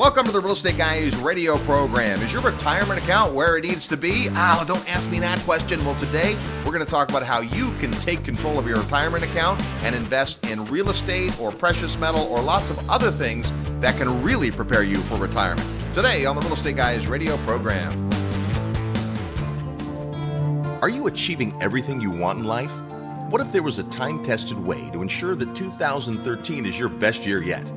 Welcome to the Real Estate Guys radio program. Is your retirement account where it needs to be? Oh, don't ask me that question. Well, today we're going to talk about how you can take control of your retirement account and invest in real estate or precious metal or lots of other things that can really prepare you for retirement. Today on the Real Estate Guys radio program. Are you achieving everything you want in life? What if there was a time tested way to ensure that 2013 is your best year yet?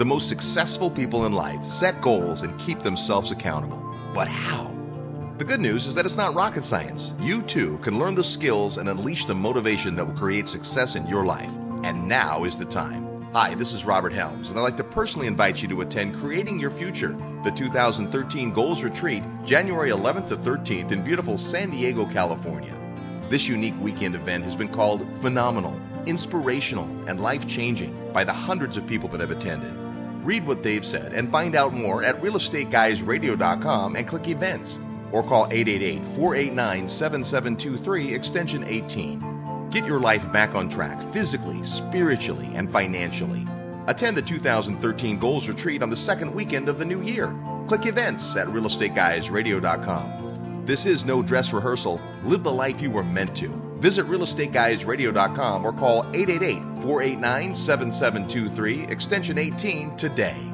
The most successful people in life set goals and keep themselves accountable. But how? The good news is that it's not rocket science. You too can learn the skills and unleash the motivation that will create success in your life. And now is the time. Hi, this is Robert Helms, and I'd like to personally invite you to attend Creating Your Future, the 2013 Goals Retreat, January 11th to 13th in beautiful San Diego, California. This unique weekend event has been called phenomenal, inspirational, and life changing by the hundreds of people that have attended. Read what they've said and find out more at realestateguysradio.com and click events or call 888 489 7723 extension 18. Get your life back on track physically, spiritually, and financially. Attend the 2013 Goals Retreat on the second weekend of the new year. Click events at realestateguysradio.com. This is no dress rehearsal. Live the life you were meant to. Visit realestateguysradio.com or call 888 489 7723 extension 18 today.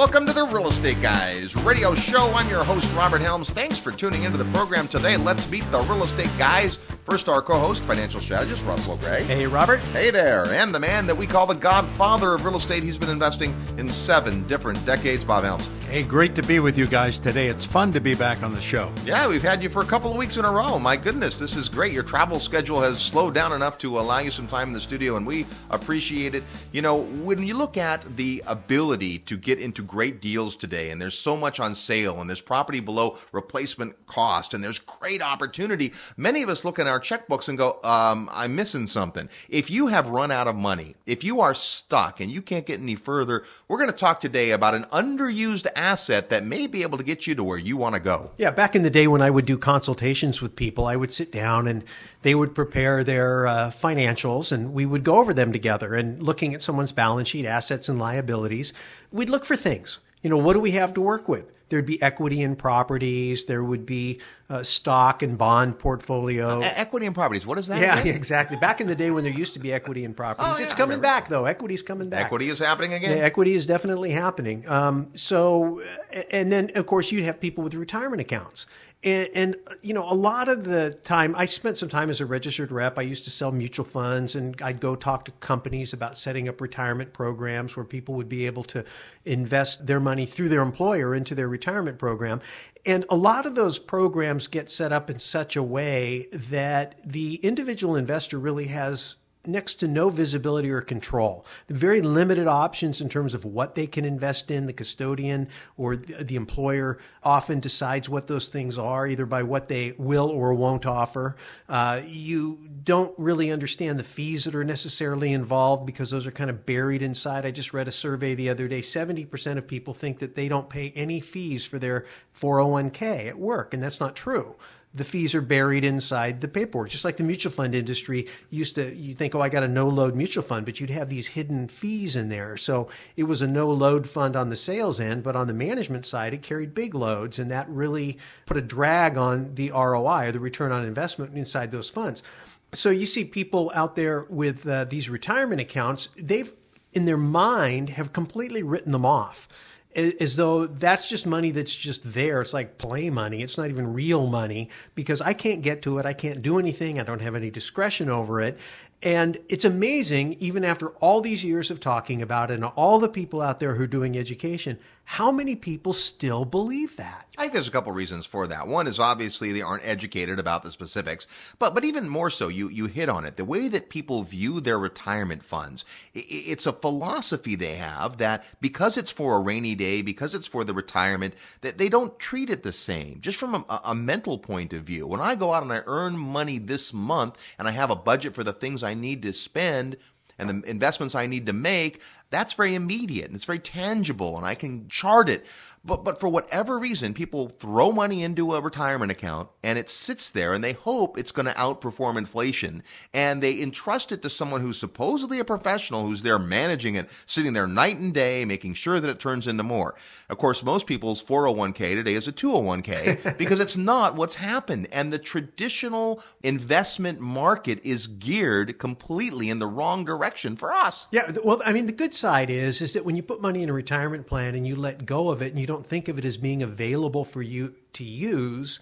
Welcome to the Real Estate Guys radio show. I'm your host, Robert Helms. Thanks for tuning into the program today. Let's meet the Real Estate Guys. First, our co host, financial strategist Russell Gray. Hey, Robert. Hey there. And the man that we call the godfather of real estate. He's been investing in seven different decades, Bob Helms. Hey, great to be with you guys today. It's fun to be back on the show. Yeah, we've had you for a couple of weeks in a row. My goodness, this is great. Your travel schedule has slowed down enough to allow you some time in the studio, and we appreciate it. You know, when you look at the ability to get into great deals today, and there's so much on sale, and there's property below replacement cost, and there's great opportunity, many of us look at our checkbooks and go, um, I'm missing something. If you have run out of money, if you are stuck and you can't get any further, we're going to talk today about an underused asset that may be able to get you to where you want to go. Yeah, back in the day when I would do consultations with people, I would sit down and they would prepare their uh, financials and we would go over them together and looking at someone's balance sheet, assets and liabilities, we'd look for things. You know, what do we have to work with? There'd be equity in properties. There would be uh, stock and bond portfolio. Uh, equity in properties. What is that? Mean? Yeah, again? exactly. Back in the day when there used to be equity in properties, Oh, yeah, it's coming back though. Equity's coming back. Equity is happening again? Yeah, equity is definitely happening. Um, so, uh, and then of course you'd have people with retirement accounts. And, and, you know, a lot of the time, I spent some time as a registered rep. I used to sell mutual funds and I'd go talk to companies about setting up retirement programs where people would be able to invest their money through their employer into their retirement program. And a lot of those programs get set up in such a way that the individual investor really has next to no visibility or control. The Very limited options in terms of what they can invest in. The custodian or the employer often decides what those things are, either by what they will or won't offer. Uh, you don't really understand the fees that are necessarily involved because those are kind of buried inside. I just read a survey the other day 70% of people think that they don't pay any fees for their 401k at work, and that's not true the fees are buried inside the paperwork. Just like the mutual fund industry used to, you think, oh, I got a no load mutual fund, but you'd have these hidden fees in there. So it was a no load fund on the sales end, but on the management side, it carried big loads. And that really put a drag on the ROI or the return on investment inside those funds. So you see people out there with uh, these retirement accounts, they've, in their mind, have completely written them off as though that's just money that's just there. It's like play money. It's not even real money because I can't get to it. I can't do anything. I don't have any discretion over it. And it's amazing, even after all these years of talking about it and all the people out there who are doing education, how many people still believe that? I think there's a couple reasons for that. One is obviously they aren't educated about the specifics, but but even more so, you you hit on it. The way that people view their retirement funds, i- i- it's a philosophy they have that because it's for a rainy day, because it's for the retirement, that they don't treat it the same. Just from a, a mental point of view, when I go out and I earn money this month and I have a budget for the things I need to spend. and the investments I need to make, that's very immediate and it's very tangible and I can chart it. But, but for whatever reason, people throw money into a retirement account and it sits there and they hope it's going to outperform inflation and they entrust it to someone who's supposedly a professional who's there managing it, sitting there night and day, making sure that it turns into more. Of course, most people's 401k today is a 201k because it's not what's happened. And the traditional investment market is geared completely in the wrong direction for us. Yeah. Well, I mean, the good side is, is that when you put money in a retirement plan and you let go of it and you don't think of it as being available for you to use,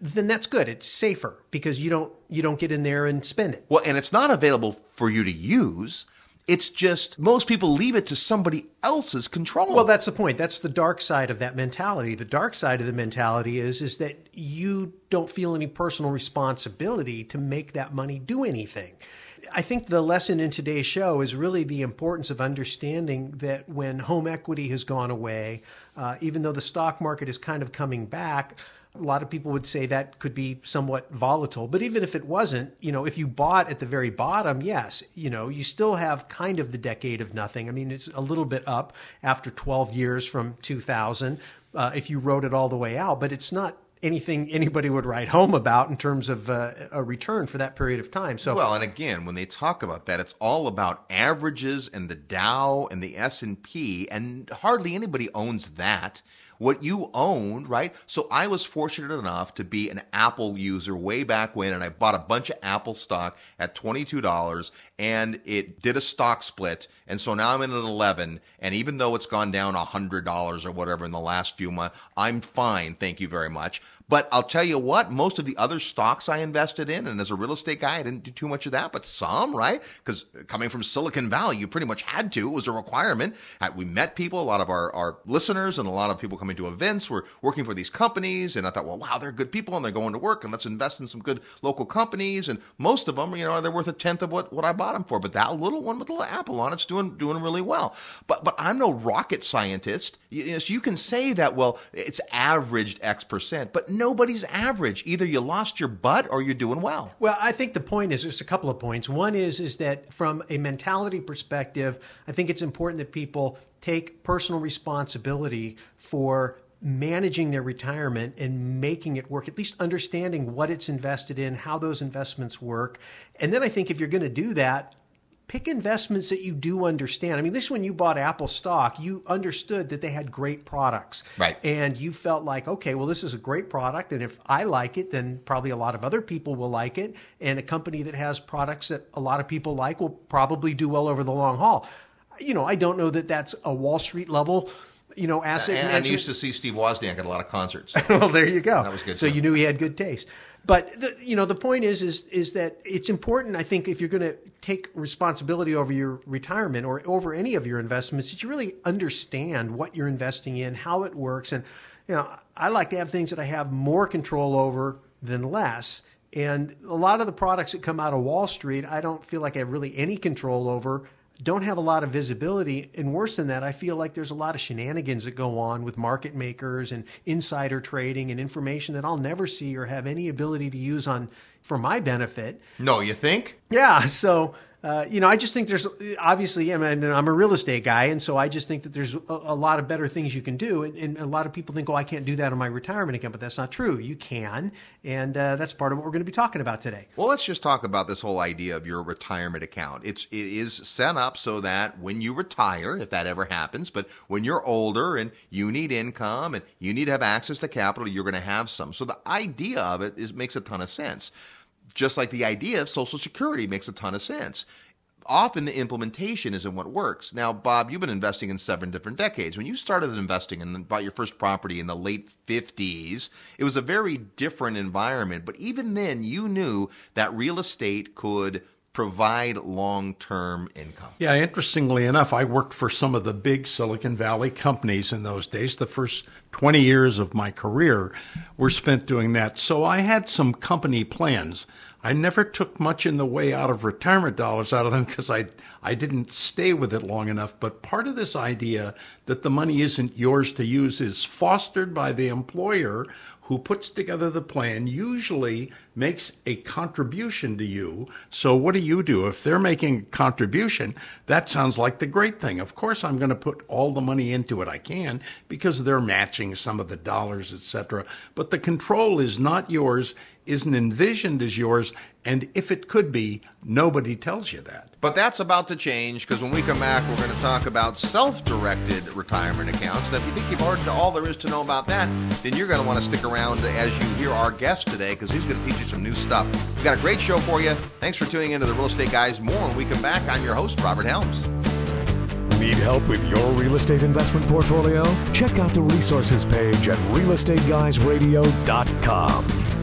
then that's good. It's safer because you don't you don't get in there and spend it. Well, and it's not available for you to use. It's just most people leave it to somebody else's control. Well, that's the point. That's the dark side of that mentality. The dark side of the mentality is is that you don't feel any personal responsibility to make that money do anything. I think the lesson in today's show is really the importance of understanding that when home equity has gone away, uh, even though the stock market is kind of coming back, a lot of people would say that could be somewhat volatile. But even if it wasn't, you know, if you bought at the very bottom, yes, you know, you still have kind of the decade of nothing. I mean, it's a little bit up after 12 years from 2000 uh, if you wrote it all the way out, but it's not anything anybody would write home about in terms of uh, a return for that period of time. So well, and again, when they talk about that, it's all about averages and the Dow and the S and P, and hardly anybody owns that what you owned, right? So I was fortunate enough to be an Apple user way back when, and I bought a bunch of Apple stock at $22 and it did a stock split. And so now I'm in at 11. And even though it's gone down $100 or whatever in the last few months, I'm fine. Thank you very much. But I'll tell you what, most of the other stocks I invested in, and as a real estate guy, I didn't do too much of that, but some, right? Because uh, coming from Silicon Valley, you pretty much had to. It was a requirement. Uh, we met people, a lot of our, our listeners and a lot of people coming to events were working for these companies. And I thought, well, wow, they're good people and they're going to work and let's invest in some good local companies. And most of them, you know, they're worth a tenth of what, what I bought them for. But that little one with the little apple on it's doing, doing really well. But, but I'm no rocket scientist. You, know, so you can say that, well, it's averaged X percent, but nobody's average. Either you lost your butt or you're doing well. Well, I think the point is there's a couple of points. One is is that from a mentality perspective, I think it's important that people take personal responsibility for managing their retirement and making it work, at least understanding what it's invested in, how those investments work. And then I think if you're going to do that, pick investments that you do understand. I mean, this when you bought Apple stock, you understood that they had great products. Right. And you felt like, okay, well, this is a great product. And if I like it, then probably a lot of other people will like it. And a company that has products that a lot of people like will probably do well over the long haul. You know, I don't know that that's a Wall Street level you know, asset and, I used to see Steve Wozniak at a lot of concerts. So. well, there you go. That was good. So you knew he had good taste. But the, you know, the point is, is, is that it's important. I think if you're going to take responsibility over your retirement or over any of your investments, that you really understand what you're investing in, how it works, and you know, I like to have things that I have more control over than less. And a lot of the products that come out of Wall Street, I don't feel like I have really any control over don't have a lot of visibility. And worse than that, I feel like there's a lot of shenanigans that go on with market makers and insider trading and information that I'll never see or have any ability to use on for my benefit. No, you think? Yeah. So uh, you know, I just think there's obviously, I mean, I'm a real estate guy, and so I just think that there's a, a lot of better things you can do. And, and, a lot of people think, oh, I can't do that on my retirement account, but that's not true. You can, and uh, that's part of what we're going to be talking about today. Well, let's just talk about this whole idea of your retirement account. It's it is set up so that when you retire, if that ever happens, but when you're older and you need income and you need to have access to capital, you're going to have some. So the idea of it is makes a ton of sense just like the idea of Social Security makes a ton of sense. Often the implementation isn't what works. Now, Bob, you've been investing in seven different decades. When you started investing and bought your first property in the late 50s, it was a very different environment. But even then, you knew that real estate could provide long term income. Yeah, interestingly enough, I worked for some of the big Silicon Valley companies in those days. The first 20 years of my career were spent doing that. So I had some company plans. I never took much in the way out of retirement dollars out of them because I I didn't stay with it long enough. But part of this idea that the money isn't yours to use is fostered by the employer who puts together the plan usually makes a contribution to you. So what do you do? If they're making a contribution, that sounds like the great thing. Of course, I'm going to put all the money into it I can because they're matching some of the dollars, etc. But the control is not yours isn't envisioned as yours, and if it could be, nobody tells you that. But that's about to change because when we come back, we're going to talk about self directed retirement accounts. Now, if you think you've heard all there is to know about that, then you're going to want to stick around as you hear our guest today because he's going to teach you some new stuff. We've got a great show for you. Thanks for tuning into the Real Estate Guys. More when we come back. I'm your host, Robert Helms. Need help with your real estate investment portfolio? Check out the resources page at realestateguysradio.com.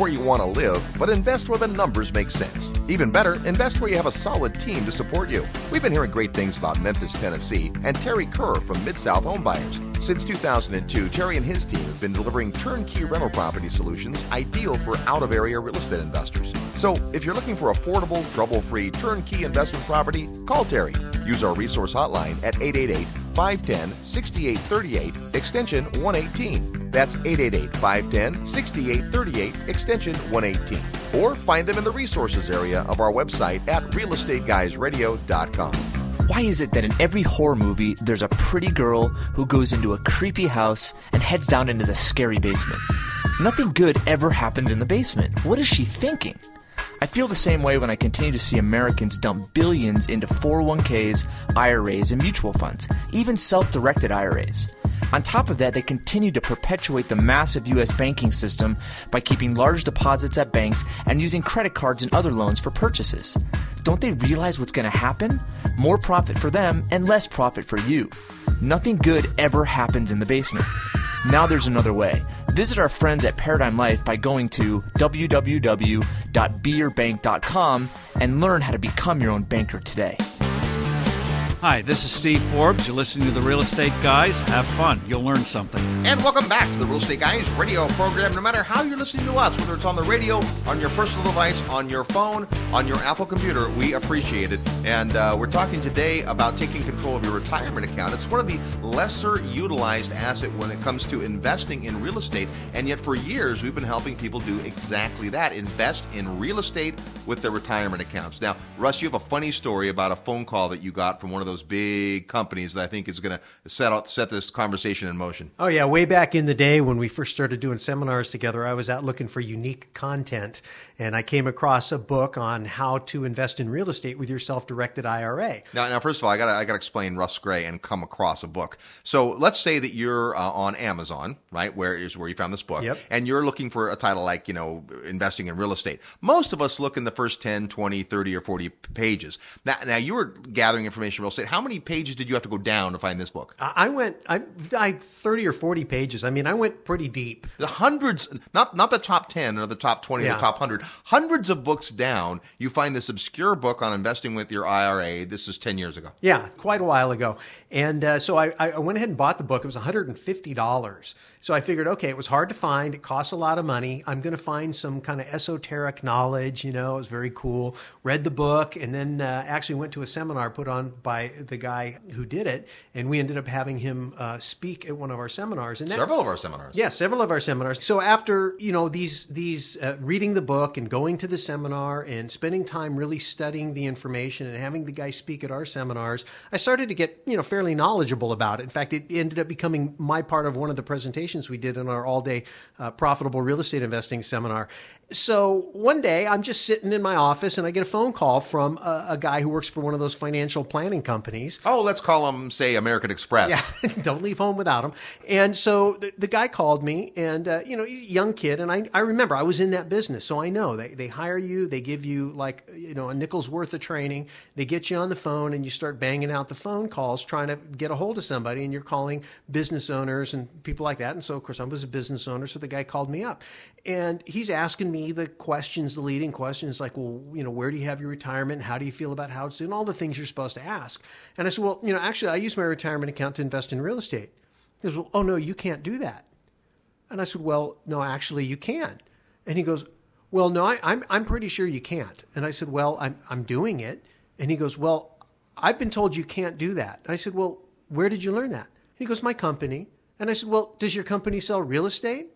where you want to live, but invest where the numbers make sense. Even better, invest where you have a solid team to support you. We've been hearing great things about Memphis, Tennessee, and Terry Kerr from Mid South Homebuyers. Since 2002, Terry and his team have been delivering turnkey rental property solutions ideal for out of area real estate investors. So, if you're looking for affordable, trouble free turnkey investment property, call Terry. Use our resource hotline at 888 510 6838, extension 118. That's 888 510 6838, extension 118. Or find them in the resources area of our website at realestateguysradio.com. Why is it that in every horror movie there's a pretty girl who goes into a creepy house and heads down into the scary basement? Nothing good ever happens in the basement. What is she thinking? I feel the same way when I continue to see Americans dump billions into 401ks, IRAs, and mutual funds, even self directed IRAs. On top of that, they continue to perpetuate the massive US banking system by keeping large deposits at banks and using credit cards and other loans for purchases. Don't they realize what's going to happen? More profit for them and less profit for you. Nothing good ever happens in the basement. Now there's another way. Visit our friends at Paradigm Life by going to www.beyourbank.com and learn how to become your own banker today. Hi, this is Steve Forbes. You're listening to the Real Estate Guys. Have fun. You'll learn something. And welcome back to the Real Estate Guys radio program. No matter how you're listening to us, whether it's on the radio, on your personal device, on your phone, on your Apple computer, we appreciate it. And uh, we're talking today about taking control of your retirement account. It's one of the lesser utilized asset when it comes to investing in real estate. And yet, for years, we've been helping people do exactly that invest in real estate with their retirement accounts. Now, Russ, you have a funny story about a phone call that you got from one of those big companies that I think is going to set out, set this conversation in motion. Oh yeah, way back in the day when we first started doing seminars together, I was out looking for unique content, and I came across a book on how to invest in real estate with your self-directed IRA. Now, now first of all, I got I got to explain Russ Gray and come across a book. So let's say that you're uh, on Amazon, right? Where is where you found this book, Yep. and you're looking for a title like you know investing in real estate. Most of us look in the first 10, 20, 30, or 40 pages. Now, now you were gathering information in real estate. How many pages did you have to go down to find this book? I went, I, I thirty or forty pages. I mean, I went pretty deep. The hundreds, not not the top ten or the top twenty, or the top hundred, hundreds of books down. You find this obscure book on investing with your IRA. This is ten years ago. Yeah, quite a while ago. And uh, so I, I went ahead and bought the book. It was $150. So I figured, okay, it was hard to find. It costs a lot of money. I'm going to find some kind of esoteric knowledge. You know, it was very cool. Read the book and then uh, actually went to a seminar put on by the guy who did it. And we ended up having him uh, speak at one of our seminars. And that, Several of our seminars. yeah, several of our seminars. So after you know these these uh, reading the book and going to the seminar and spending time really studying the information and having the guy speak at our seminars, I started to get you know fairly knowledgeable about it. In fact, it ended up becoming my part of one of the presentations we did in our all day uh, profitable real estate investing seminar. So one day I'm just sitting in my office and I get a phone call from a, a guy who works for one of those financial planning companies. Oh, let's call them, say, American Express. Yeah, don't leave home without them. And so the, the guy called me, and uh, you know, young kid, and I, I remember I was in that business, so I know they they hire you, they give you like you know a nickel's worth of training, they get you on the phone, and you start banging out the phone calls trying to get a hold of somebody, and you're calling business owners and people like that. And so of course I was a business owner, so the guy called me up, and he's asking me the questions, the leading questions, like, well, you know, where do you have your retirement? How do you feel about how it's doing? All the things you're supposed to ask. And I said, well, you know, actually, I use my retirement account to invest in real estate. He goes, well, oh no, you can't do that. And I said, Well, no, actually, you can. And he goes, Well, no, I, I'm, I'm pretty sure you can't. And I said, Well, I'm, I'm doing it. And he goes, Well, I've been told you can't do that. And I said, Well, where did you learn that? He goes, My company. And I said, Well, does your company sell real estate?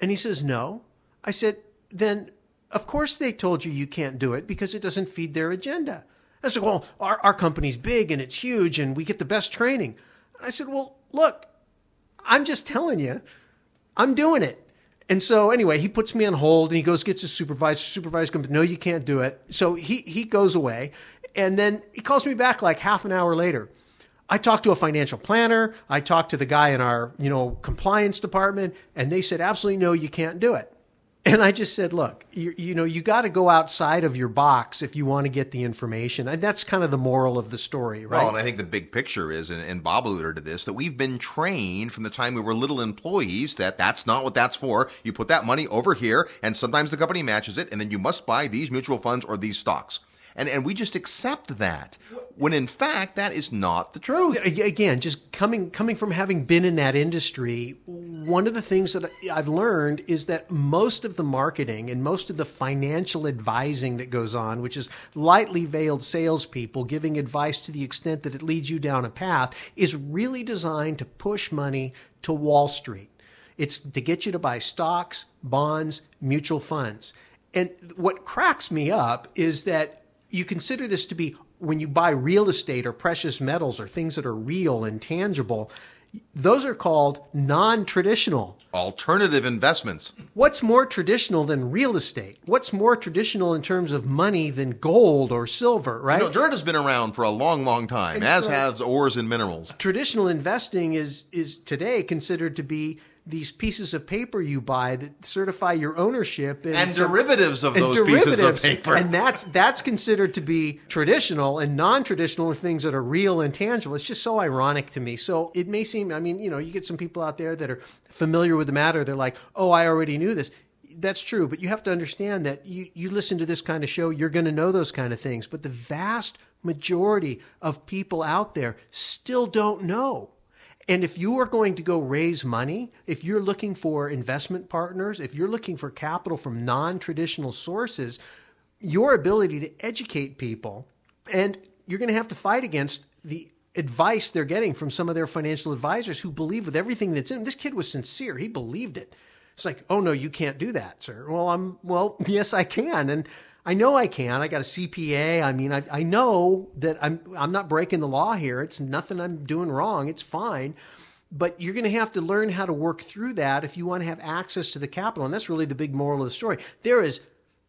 And he says, No. I said, Then of course they told you you can't do it because it doesn't feed their agenda. I said, Well, our, our company's big and it's huge and we get the best training. And I said, Well, look, I'm just telling you, I'm doing it. And so anyway, he puts me on hold and he goes, gets his supervisor. Supervisor comes, no, you can't do it. So he, he goes away. And then he calls me back like half an hour later. I talked to a financial planner. I talked to the guy in our, you know, compliance department and they said, absolutely no, you can't do it. And I just said, look, you, you know, you got to go outside of your box if you want to get the information. And that's kind of the moral of the story, right? Well, and I think the big picture is, and, and Bob alluded to this, that we've been trained from the time we were little employees that that's not what that's for. You put that money over here, and sometimes the company matches it, and then you must buy these mutual funds or these stocks and and we just accept that when in fact that is not the truth. Again, just coming coming from having been in that industry, one of the things that I've learned is that most of the marketing and most of the financial advising that goes on, which is lightly veiled salespeople giving advice to the extent that it leads you down a path, is really designed to push money to Wall Street. It's to get you to buy stocks, bonds, mutual funds. And what cracks me up is that you consider this to be when you buy real estate or precious metals or things that are real and tangible, those are called non traditional. Alternative investments. What's more traditional than real estate? What's more traditional in terms of money than gold or silver, right? You know, dirt has been around for a long, long time, it's as right. has ores and minerals. Traditional investing is, is today considered to be these pieces of paper you buy that certify your ownership and, and derivatives of and those derivatives, pieces of paper. And that's that's considered to be traditional and non-traditional are things that are real and tangible. It's just so ironic to me. So it may seem I mean, you know, you get some people out there that are familiar with the matter, they're like, "Oh, I already knew this." That's true, but you have to understand that you, you listen to this kind of show, you're going to know those kind of things. But the vast majority of people out there still don't know. And if you are going to go raise money, if you're looking for investment partners, if you're looking for capital from non traditional sources, your ability to educate people, and you're going to have to fight against the advice they're getting from some of their financial advisors who believe with everything that's in. This kid was sincere. He believed it. It's like, oh no, you can't do that, sir. Well, I'm, well, yes, I can. And I know I can. I got a CPA. I mean, I, I know that I'm I'm not breaking the law here. It's nothing I'm doing wrong. It's fine. But you're going to have to learn how to work through that if you want to have access to the capital. And that's really the big moral of the story. There is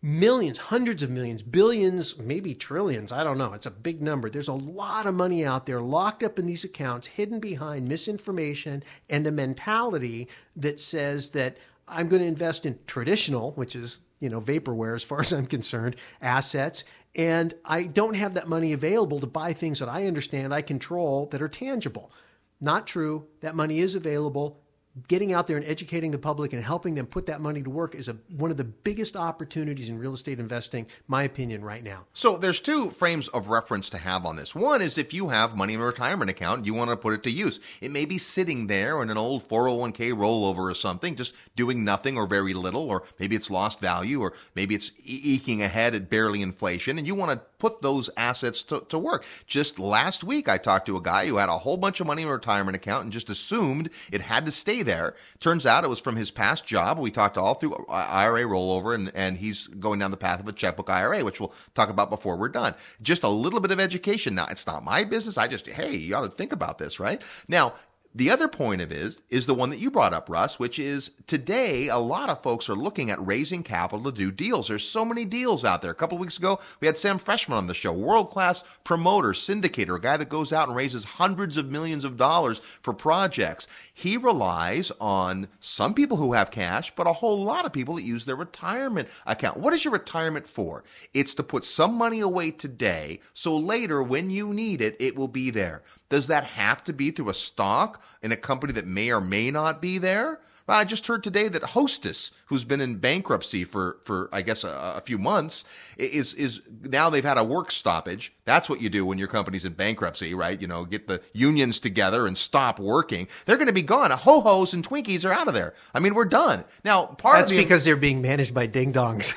millions, hundreds of millions, billions, maybe trillions. I don't know. It's a big number. There's a lot of money out there locked up in these accounts, hidden behind misinformation and a mentality that says that I'm going to invest in traditional, which is you know, vaporware as far as I'm concerned, assets. And I don't have that money available to buy things that I understand I control that are tangible. Not true. That money is available getting out there and educating the public and helping them put that money to work is a, one of the biggest opportunities in real estate investing, my opinion, right now. So there's two frames of reference to have on this. One is if you have money in a retirement account, you want to put it to use. It may be sitting there in an old 401k rollover or something, just doing nothing or very little, or maybe it's lost value, or maybe it's eking ahead at barely inflation, and you want to put those assets to, to work. Just last week, I talked to a guy who had a whole bunch of money in a retirement account and just assumed it had to stay there. Turns out it was from his past job. We talked all through uh, IRA rollover, and, and he's going down the path of a checkbook IRA, which we'll talk about before we're done. Just a little bit of education. Now, it's not my business. I just, hey, you ought to think about this, right? Now, the other point of is is the one that you brought up, Russ, which is today a lot of folks are looking at raising capital to do deals. There's so many deals out there. A couple weeks ago, we had Sam Freshman on the show, world class promoter, syndicator, a guy that goes out and raises hundreds of millions of dollars for projects. He relies on some people who have cash, but a whole lot of people that use their retirement account. What is your retirement for? It's to put some money away today, so later when you need it, it will be there. Does that have to be through a stock in a company that may or may not be there? I just heard today that Hostess, who's been in bankruptcy for, for I guess, a, a few months, is, is now they've had a work stoppage. That's what you do when your company's in bankruptcy, right? You know, get the unions together and stop working. They're going to be gone. Ho Ho's and Twinkies are out of there. I mean, we're done. Now, part That's of the. because they're being managed by ding dongs.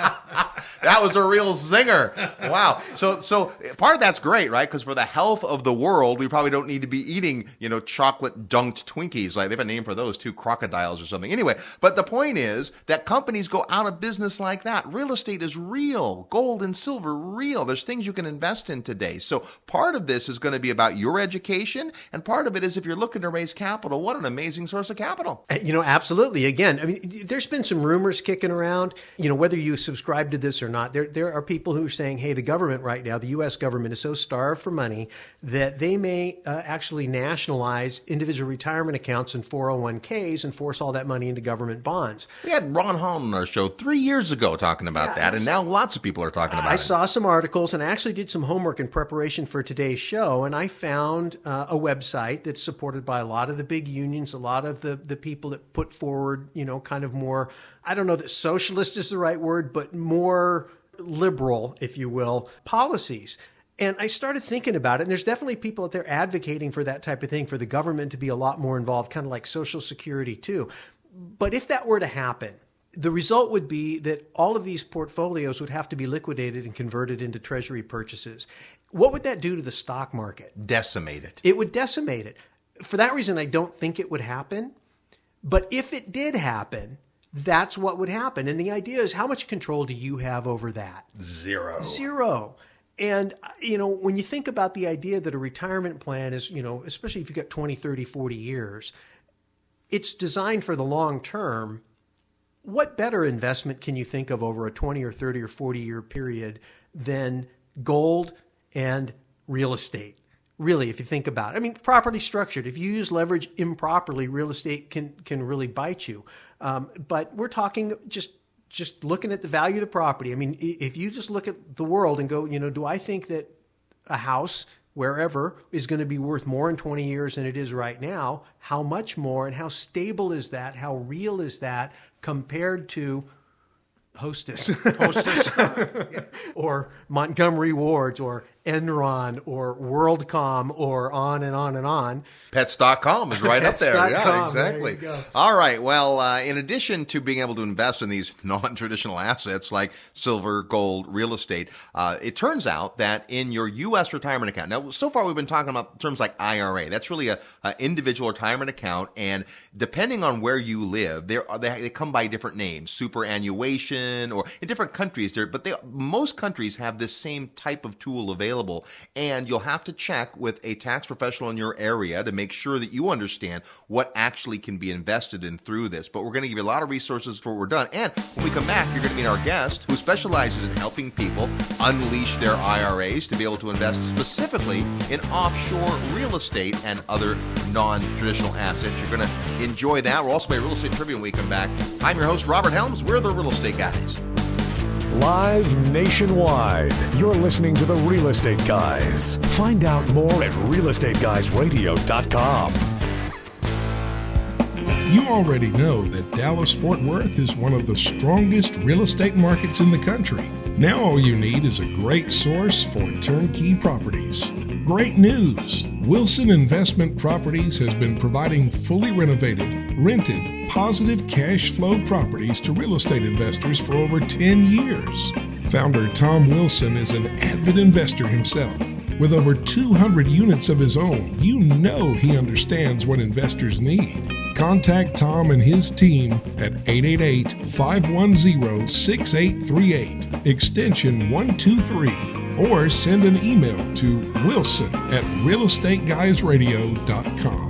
that was a real zinger. Wow. So, so part of that's great, right? Because for the health of the world, we probably don't need to be eating, you know, chocolate dunked Twinkies. Like they have a name for those too, Chocodiles or something. Anyway, but the point is that companies go out of business like that. Real estate is real. Gold and silver, real. There's things you can invest in today. So part of this is going to be about your education. And part of it is if you're looking to raise capital, what an amazing source of capital. Uh, you know, absolutely. Again, I mean, there's been some rumors kicking around, you know, whether you subscribe to this or not. There, there are people who are saying, hey, the government right now, the U.S. government is so starved for money that they may uh, actually nationalize individual retirement accounts and 401ks and force all that money into government bonds. We had Ron Hall on our show three years ago talking about Yeah, that, and now lots of people are talking about I it. I saw some articles and I actually did some homework in preparation for today's show, and I found uh, a website that's supported by a lot of the big unions, a lot of the, the people that put forward, you know, kind of more, I don't know that socialist is the right word, but more liberal, if you will, policies. And I started thinking about it, and there's definitely people out there advocating for that type of thing, for the government to be a lot more involved, kind of like Social Security, too. But if that were to happen, the result would be that all of these portfolios would have to be liquidated and converted into treasury purchases. What would that do to the stock market? Decimate it. It would decimate it. For that reason, I don't think it would happen. But if it did happen, that's what would happen. And the idea is how much control do you have over that? Zero. Zero. And, you know, when you think about the idea that a retirement plan is, you know, especially if you've got 20, 30, 40 years, it's designed for the long term. What better investment can you think of over a 20 or 30 or 40 year period than gold and real estate? Really, if you think about it. I mean, properly structured. If you use leverage improperly, real estate can, can really bite you. Um, but we're talking just just looking at the value of the property. I mean, if you just look at the world and go, you know, do I think that a house wherever is going to be worth more in 20 years than it is right now? How much more and how stable is that? How real is that compared to Hostess, Hostess. or Montgomery Wards, or Enron, or WorldCom, or on and on and on? Pets.com is right up there. Yeah, there exactly. go. All right. Well, uh, in addition to being able to invest in these non traditional assets like silver, gold, real estate, uh, it turns out that in your U.S. retirement account, now, so far we've been talking about terms like IRA. That's really a, a individual retirement account. And depending on where you live, there are, they, they come by different names, superannuation, or in different countries there, but they, most countries have this same type of tool available. And you'll have to check with a tax professional in your area to make sure that you understand what actually can be invested in through this. But we're going to give you a lot of resources before we're done. And when we come back, you're going to meet our guest who specializes in helping people unleash their IRAs to be able to invest specifically in offshore real estate and other non-traditional assets. You're going to enjoy that. We'll also play real estate trivia when we come back. I'm your host, Robert Helms. We're the Real Estate Guys. Live nationwide. You're listening to the Real Estate Guys. Find out more at realestateguysradio.com. You already know that Dallas Fort Worth is one of the strongest real estate markets in the country. Now, all you need is a great source for turnkey properties. Great news! Wilson Investment Properties has been providing fully renovated, rented, positive cash flow properties to real estate investors for over 10 years. Founder Tom Wilson is an avid investor himself. With over 200 units of his own, you know he understands what investors need. Contact Tom and his team at 888 510 6838, extension 123, or send an email to wilson at realestateguysradio.com.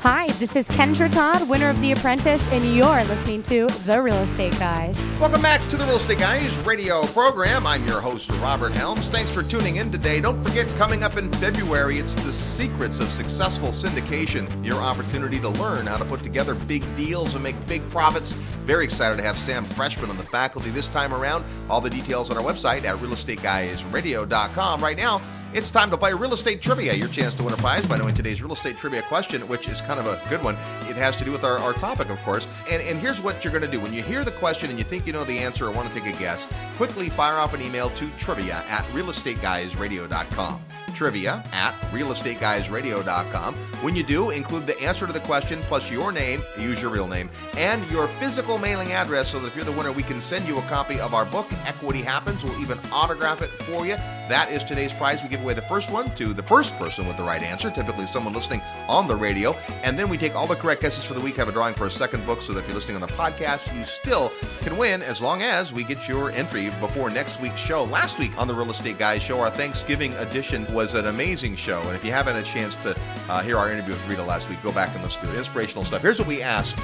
Hi, this is Kendra Todd, winner of The Apprentice, and you're listening to The Real Estate Guys. Welcome back to the Real Estate Guys radio program. I'm your host, Robert Helms. Thanks for tuning in today. Don't forget, coming up in February, it's the secrets of successful syndication, your opportunity to learn how to put together big deals and make big profits. Very excited to have Sam Freshman on the faculty this time around. All the details on our website at realestateguysradio.com. Right now, it's time to play real estate trivia. Your chance to win a prize by knowing today's real estate trivia question, which is kind of a good one. It has to do with our, our topic, of course. And, and here's what you're going to do. When you hear the question and you think you know the answer or want to take a guess, quickly fire off an email to trivia at realestateguysradio.com. Trivia at realestateguysradio.com. When you do, include the answer to the question plus your name, use your real name, and your physical mailing address so that if you're the winner, we can send you a copy of our book, Equity Happens. We'll even autograph it for you. That is today's prize. We give away the first one to the first person with the right answer, typically someone listening on the radio. And then we take all the correct guesses for the week, have a drawing for a second book so that if you're listening on the podcast, you still can win as long as we get your entry before next week's show. Last week on the Real Estate Guys show, our Thanksgiving edition was an amazing show. And if you haven't had a chance to uh, hear our interview with Rita last week, go back and listen to it. Inspirational stuff. Here's what we asked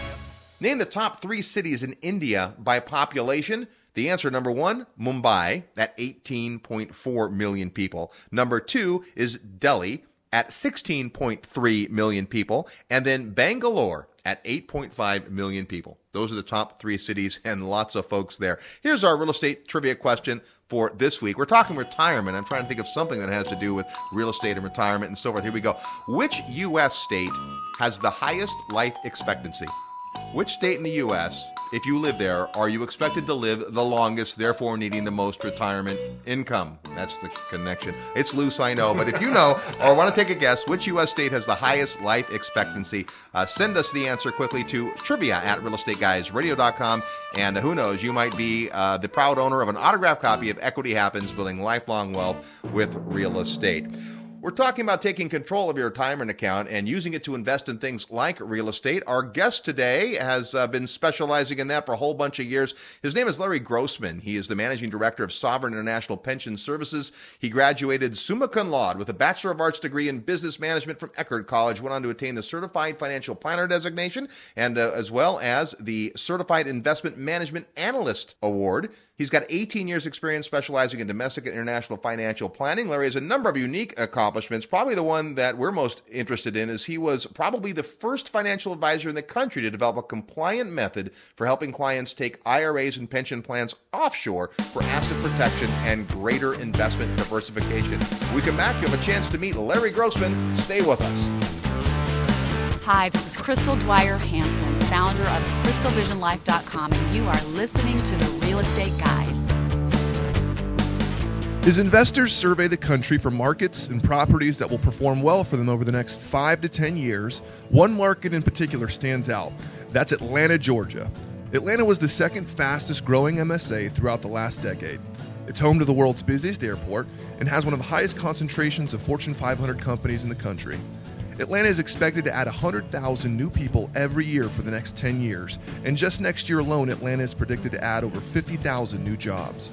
Name the top three cities in India by population. The answer number one, Mumbai at 18.4 million people. Number two is Delhi at 16.3 million people. And then Bangalore at 8.5 million people. Those are the top three cities and lots of folks there. Here's our real estate trivia question for this week. We're talking retirement. I'm trying to think of something that has to do with real estate and retirement and so forth. Here we go. Which U.S. state has the highest life expectancy? Which state in the U.S., if you live there, are you expected to live the longest, therefore needing the most retirement income? That's the connection. It's loose, I know, but if you know or want to take a guess, which U.S. state has the highest life expectancy, uh, send us the answer quickly to trivia at realestateguysradio.com. And who knows, you might be uh, the proud owner of an autographed copy of Equity Happens Building Lifelong Wealth with Real Estate. We're talking about taking control of your retirement account and using it to invest in things like real estate. Our guest today has uh, been specializing in that for a whole bunch of years. His name is Larry Grossman. He is the managing director of Sovereign International Pension Services. He graduated summa cum laude with a Bachelor of Arts degree in Business Management from Eckerd College, went on to attain the Certified Financial Planner designation and uh, as well as the Certified Investment Management Analyst Award. He's got 18 years experience specializing in domestic and international financial planning. Larry has a number of unique accomplishments. Probably the one that we're most interested in is he was probably the first financial advisor in the country to develop a compliant method for helping clients take IRAs and pension plans offshore for asset protection and greater investment diversification. When we come back, you have a chance to meet Larry Grossman. Stay with us. Hi, this is Crystal Dwyer Hansen, founder of CrystalVisionLife.com, and you are listening to The Real Estate Guys. As investors survey the country for markets and properties that will perform well for them over the next five to 10 years, one market in particular stands out. That's Atlanta, Georgia. Atlanta was the second fastest growing MSA throughout the last decade. It's home to the world's busiest airport and has one of the highest concentrations of Fortune 500 companies in the country. Atlanta is expected to add 100,000 new people every year for the next 10 years, and just next year alone, Atlanta is predicted to add over 50,000 new jobs.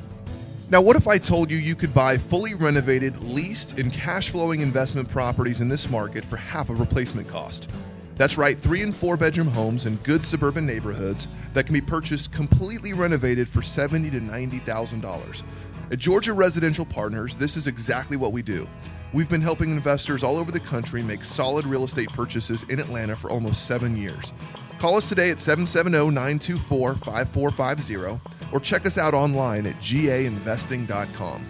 Now, what if I told you you could buy fully renovated, leased, and cash flowing investment properties in this market for half of replacement cost? That's right, three and four bedroom homes in good suburban neighborhoods that can be purchased completely renovated for seventy to ninety thousand dollars. At Georgia Residential Partners, this is exactly what we do. We've been helping investors all over the country make solid real estate purchases in Atlanta for almost seven years. Call us today at 770 924 5450 or check us out online at gainvesting.com.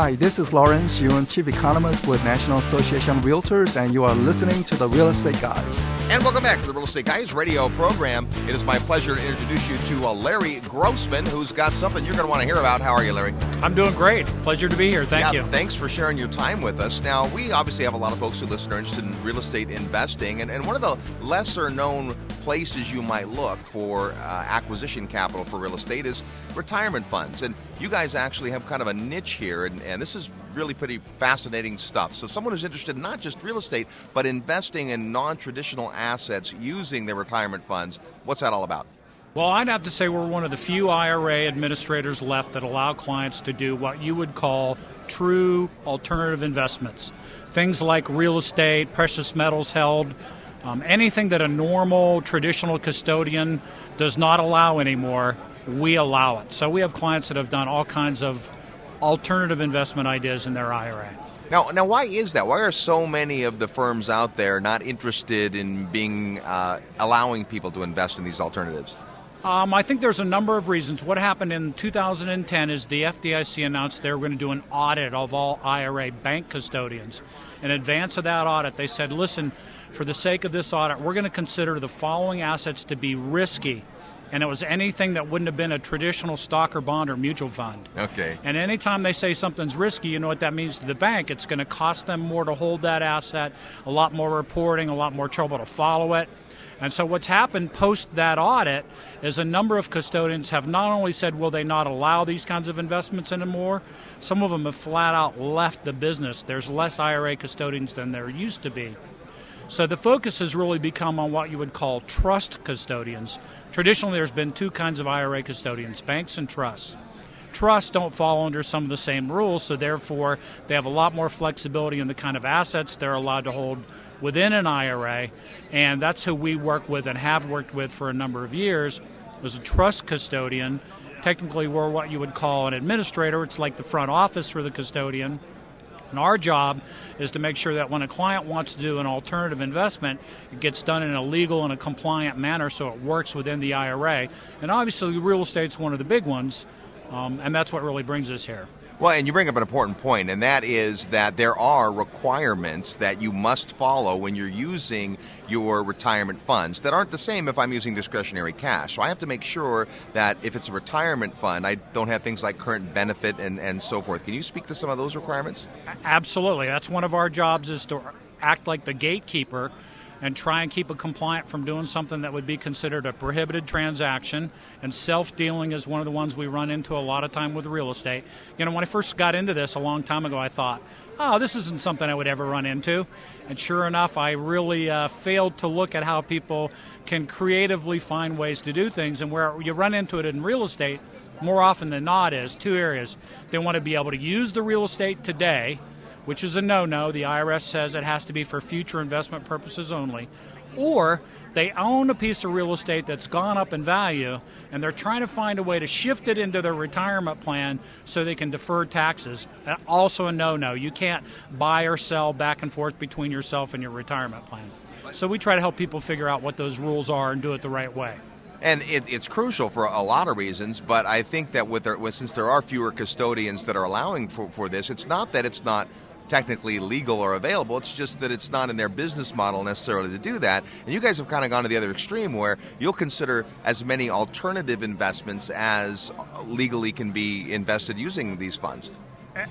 Hi, this is Lawrence Yun, Chief Economist with National Association of Realtors, and you are listening to The Real Estate Guys. And welcome back to the Real Estate Guys radio program. It is my pleasure to introduce you to uh, Larry Grossman, who's got something you're going to want to hear about. How are you, Larry? I'm doing great. Pleasure to be here. Thank yeah, you. Thanks for sharing your time with us. Now, we obviously have a lot of folks who listen are interested in real estate investing, and, and one of the lesser known places you might look for uh, acquisition capital for real estate is retirement funds. And you guys actually have kind of a niche here, and, and this is really pretty fascinating stuff. So, someone who's interested in not just real estate, but investing in non traditional assets using their retirement funds, what's that all about? Well, I'd have to say we're one of the few IRA administrators left that allow clients to do what you would call true alternative investments. Things like real estate, precious metals held, um, anything that a normal traditional custodian does not allow anymore, we allow it. So we have clients that have done all kinds of alternative investment ideas in their IRA. Now, now, why is that? Why are so many of the firms out there not interested in being uh, allowing people to invest in these alternatives? Um, I think there's a number of reasons. What happened in 2010 is the FDIC announced they were going to do an audit of all IRA bank custodians. In advance of that audit, they said, listen, for the sake of this audit, we're going to consider the following assets to be risky and it was anything that wouldn't have been a traditional stock or bond or mutual fund. Okay. And anytime they say something's risky, you know what that means to the bank. It's going to cost them more to hold that asset, a lot more reporting, a lot more trouble to follow it. And so, what's happened post that audit is a number of custodians have not only said, will they not allow these kinds of investments anymore, some of them have flat out left the business. There's less IRA custodians than there used to be. So the focus has really become on what you would call trust custodians. Traditionally, there's been two kinds of IRA custodians banks and trusts. Trusts don't fall under some of the same rules, so therefore, they have a lot more flexibility in the kind of assets they're allowed to hold within an IRA, and that's who we work with and have worked with for a number of years. As a trust custodian, technically, we're what you would call an administrator. It's like the front office for the custodian and our job is to make sure that when a client wants to do an alternative investment, it gets done in a legal and a compliant manner so it works within the IRA. And obviously, real estate's one of the big ones, um, and that's what really brings us here. Well, and you bring up an important point, and that is that there are requirements that you must follow when you're using your retirement funds that aren't the same if I'm using discretionary cash. So I have to make sure that if it's a retirement fund, I don't have things like current benefit and, and so forth. Can you speak to some of those requirements? Absolutely. That's one of our jobs is to act like the gatekeeper and try and keep a compliant from doing something that would be considered a prohibited transaction. And self dealing is one of the ones we run into a lot of time with real estate. You know, when I first got into this a long time ago, I thought, oh, this isn't something I would ever run into. And sure enough, I really uh, failed to look at how people can creatively find ways to do things. And where you run into it in real estate, more often than not, is two areas. They want to be able to use the real estate today which is a no no. The IRS says it has to be for future investment purposes only. Or they own a piece of real estate that's gone up in value and they're trying to find a way to shift it into their retirement plan so they can defer taxes. Uh, also, a no no. You can't buy or sell back and forth between yourself and your retirement plan. So, we try to help people figure out what those rules are and do it the right way and it, it's crucial for a lot of reasons. But I think that with, with, since there are fewer custodians that are allowing for, for this, it's not that it's not technically legal or available. It's just that it's not in their business model necessarily to do that. And you guys have kind of gone to the other extreme where you'll consider as many alternative investments as legally can be invested using these funds.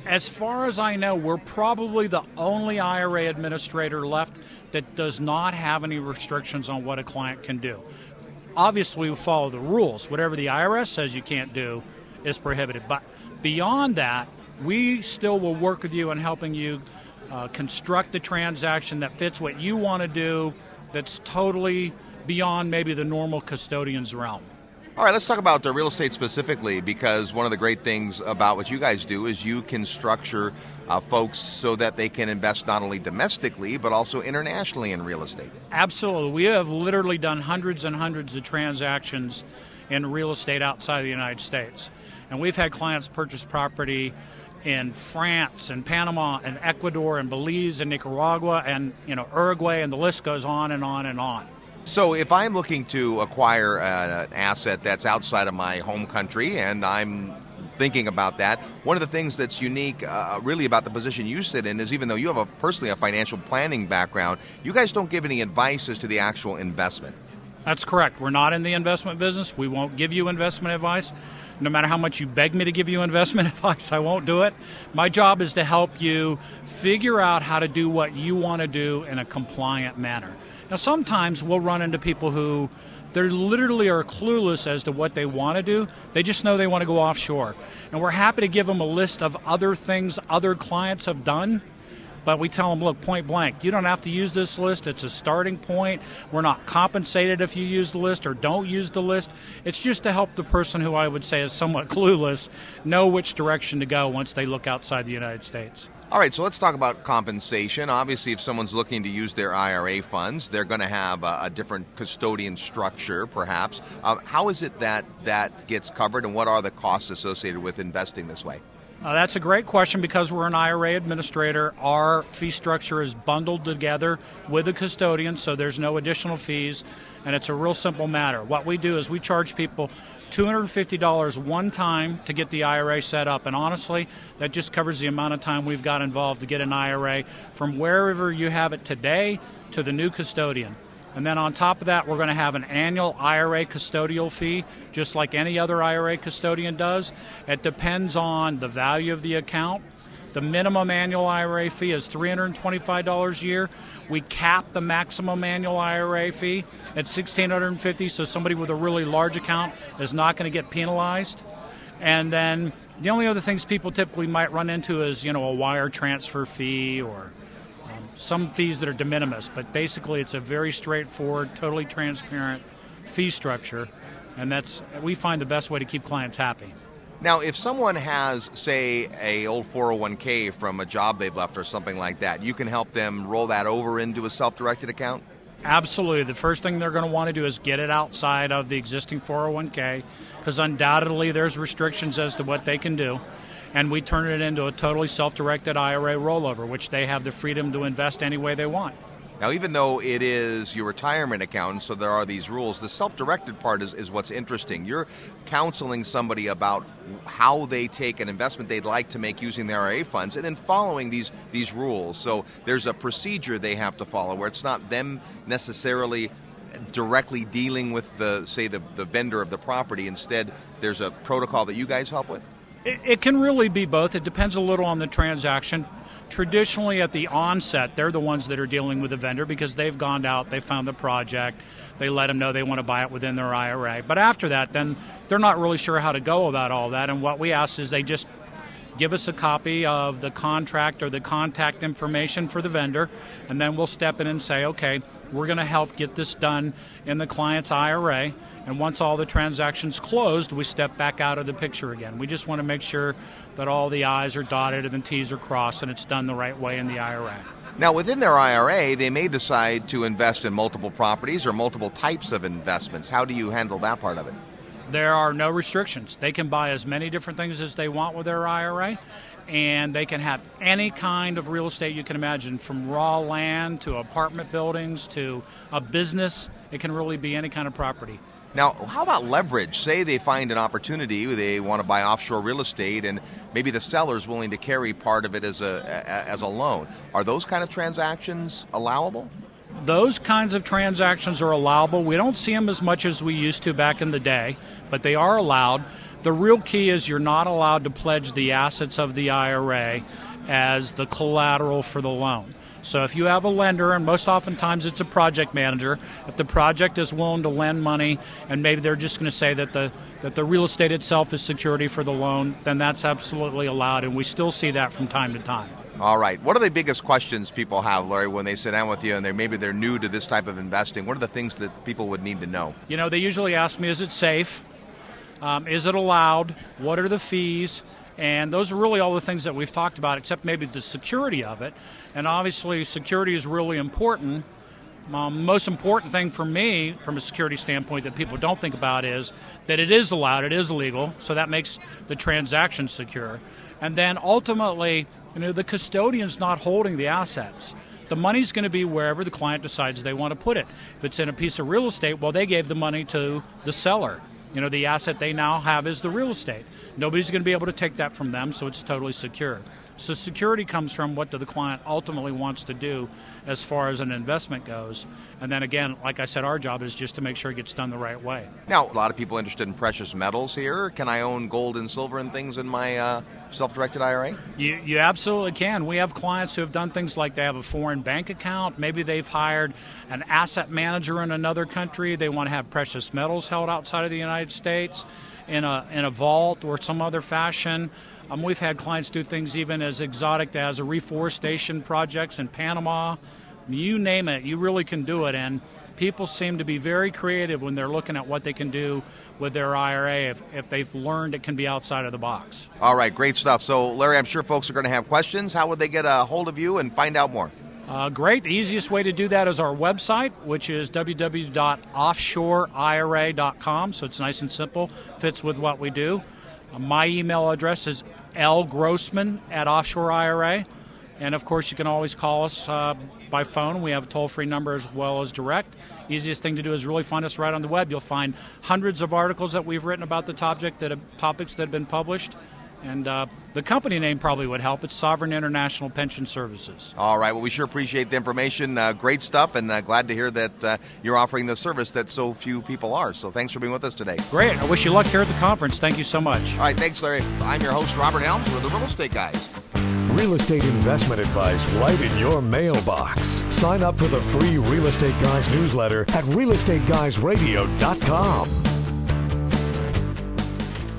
As far as I know, we're probably the only IRA administrator left that does not have any restrictions on what a client can do. Obviously, we follow the rules. Whatever the IRS says you can't do is prohibited. But beyond that, we still will work with you in helping you uh, construct the transaction that fits what you want to do that's totally beyond maybe the normal custodian's realm. All right, let's talk about the real estate specifically because one of the great things about what you guys do is you can structure uh, folks so that they can invest not only domestically but also internationally in real estate. Absolutely. We have literally done hundreds and hundreds of transactions in real estate outside of the United States. And we've had clients purchase property in France and Panama and Ecuador and Belize and Nicaragua and you know Uruguay and the list goes on and on and on. So, if I'm looking to acquire uh, an asset that's outside of my home country and I'm thinking about that, one of the things that's unique, uh, really, about the position you sit in is even though you have a personally a financial planning background, you guys don't give any advice as to the actual investment. That's correct. We're not in the investment business. We won't give you investment advice. No matter how much you beg me to give you investment advice, I won't do it. My job is to help you figure out how to do what you want to do in a compliant manner. Now, sometimes we'll run into people who they literally are clueless as to what they want to do. They just know they want to go offshore. And we're happy to give them a list of other things other clients have done. But we tell them, look, point blank, you don't have to use this list. It's a starting point. We're not compensated if you use the list or don't use the list. It's just to help the person who I would say is somewhat clueless know which direction to go once they look outside the United States. All right, so let's talk about compensation. Obviously, if someone's looking to use their IRA funds, they're going to have a, a different custodian structure, perhaps. Uh, how is it that that gets covered, and what are the costs associated with investing this way? Uh, that's a great question because we're an IRA administrator. Our fee structure is bundled together with a custodian, so there's no additional fees, and it's a real simple matter. What we do is we charge people $250 one time to get the IRA set up. And honestly, that just covers the amount of time we've got involved to get an IRA from wherever you have it today to the new custodian. And then on top of that, we're going to have an annual IRA custodial fee, just like any other IRA custodian does. It depends on the value of the account. The minimum annual IRA fee is $325 a year. We cap the maximum annual IRA fee at 1,650, so somebody with a really large account is not going to get penalized. And then the only other things people typically might run into is, you know, a wire transfer fee or some fees that are de minimis, but basically it's a very straightforward, totally transparent fee structure, and that's we find the best way to keep clients happy. Now, if someone has, say, a old 401k from a job they've left or something like that, you can help them roll that over into a self-directed account? Absolutely. The first thing they're going to want to do is get it outside of the existing 401k because undoubtedly there's restrictions as to what they can do. And we turn it into a totally self directed IRA rollover, which they have the freedom to invest any way they want. Now, even though it is your retirement account, so there are these rules, the self directed part is, is what's interesting. You're counseling somebody about how they take an investment they'd like to make using their IRA funds and then following these, these rules. So there's a procedure they have to follow where it's not them necessarily directly dealing with the say the, the vendor of the property instead there's a protocol that you guys help with it, it can really be both. It depends a little on the transaction. Traditionally at the onset they're the ones that are dealing with the vendor because they've gone out they found the project they let them know they want to buy it within their ira but after that then they're not really sure how to go about all that. And what we ask is they just give us a copy of the contract or the contact information for the vendor and then we'll step in and say okay we're going to help get this done in the client's ira and once all the transactions closed we step back out of the picture again we just want to make sure that all the I's are dotted and the T's are crossed and it's done the right way in the IRA. Now, within their IRA, they may decide to invest in multiple properties or multiple types of investments. How do you handle that part of it? There are no restrictions. They can buy as many different things as they want with their IRA, and they can have any kind of real estate you can imagine from raw land to apartment buildings to a business. It can really be any kind of property. Now, how about leverage? Say they find an opportunity, they want to buy offshore real estate, and maybe the seller's willing to carry part of it as a as a loan. Are those kind of transactions allowable? Those kinds of transactions are allowable. We don't see them as much as we used to back in the day, but they are allowed. The real key is you're not allowed to pledge the assets of the IRA as the collateral for the loan. So if you have a lender, and most oftentimes it's a project manager, if the project is willing to lend money, and maybe they're just going to say that the that the real estate itself is security for the loan, then that's absolutely allowed, and we still see that from time to time. All right. What are the biggest questions people have, Larry, when they sit down with you and they maybe they're new to this type of investing? What are the things that people would need to know? You know, they usually ask me, "Is it safe? Um, is it allowed? What are the fees?" And those are really all the things that we've talked about, except maybe the security of it. And obviously, security is really important Um, most important thing for me, from a security standpoint, that people don't think about is that it is allowed, it is legal, so that makes the transaction secure. And then ultimately, you know, the custodian's not holding the assets. The money's going to be wherever the client decides they want to put it. If it's in a piece of real estate, well, they gave the money to the seller. You know, the asset they now have is the real estate. Nobody's going to be able to take that from them, so it's totally secure. So security comes from what the client ultimately wants to do as far as an investment goes. And then again, like I said, our job is just to make sure it gets done the right way. Now, a lot of people interested in precious metals here. Can I own gold and silver and things in my uh, self-directed IRA? You, you absolutely can. We have clients who have done things like they have a foreign bank account. Maybe they've hired an asset manager in another country. They want to have precious metals held outside of the United States in a in a vault or some other fashion. Um, we've had clients do things even as exotic as reforestation projects in Panama. You name it, you really can do it. And people seem to be very creative when they're looking at what they can do with their IRA if, if they've learned it can be outside of the box. All right, great stuff. So, Larry, I'm sure folks are going to have questions. How would they get a hold of you and find out more? Uh, great. The easiest way to do that is our website, which is www.offshoreira.com. So it's nice and simple, fits with what we do. Uh, my email address is lgrossman at Offshore IRA. And of course, you can always call us uh, by phone. We have a toll free number as well as direct. Easiest thing to do is really find us right on the web. You'll find hundreds of articles that we've written about the topic that have, topics that have been published. And uh, the company name probably would help. It's Sovereign International Pension Services. All right. Well, we sure appreciate the information. Uh, great stuff, and uh, glad to hear that uh, you're offering the service that so few people are. So thanks for being with us today. Great. I wish you luck here at the conference. Thank you so much. All right. Thanks, Larry. I'm your host, Robert Helms. We're the Real Estate Guys. Real estate investment advice right in your mailbox. Sign up for the free Real Estate Guys newsletter at realestateguysradio.com.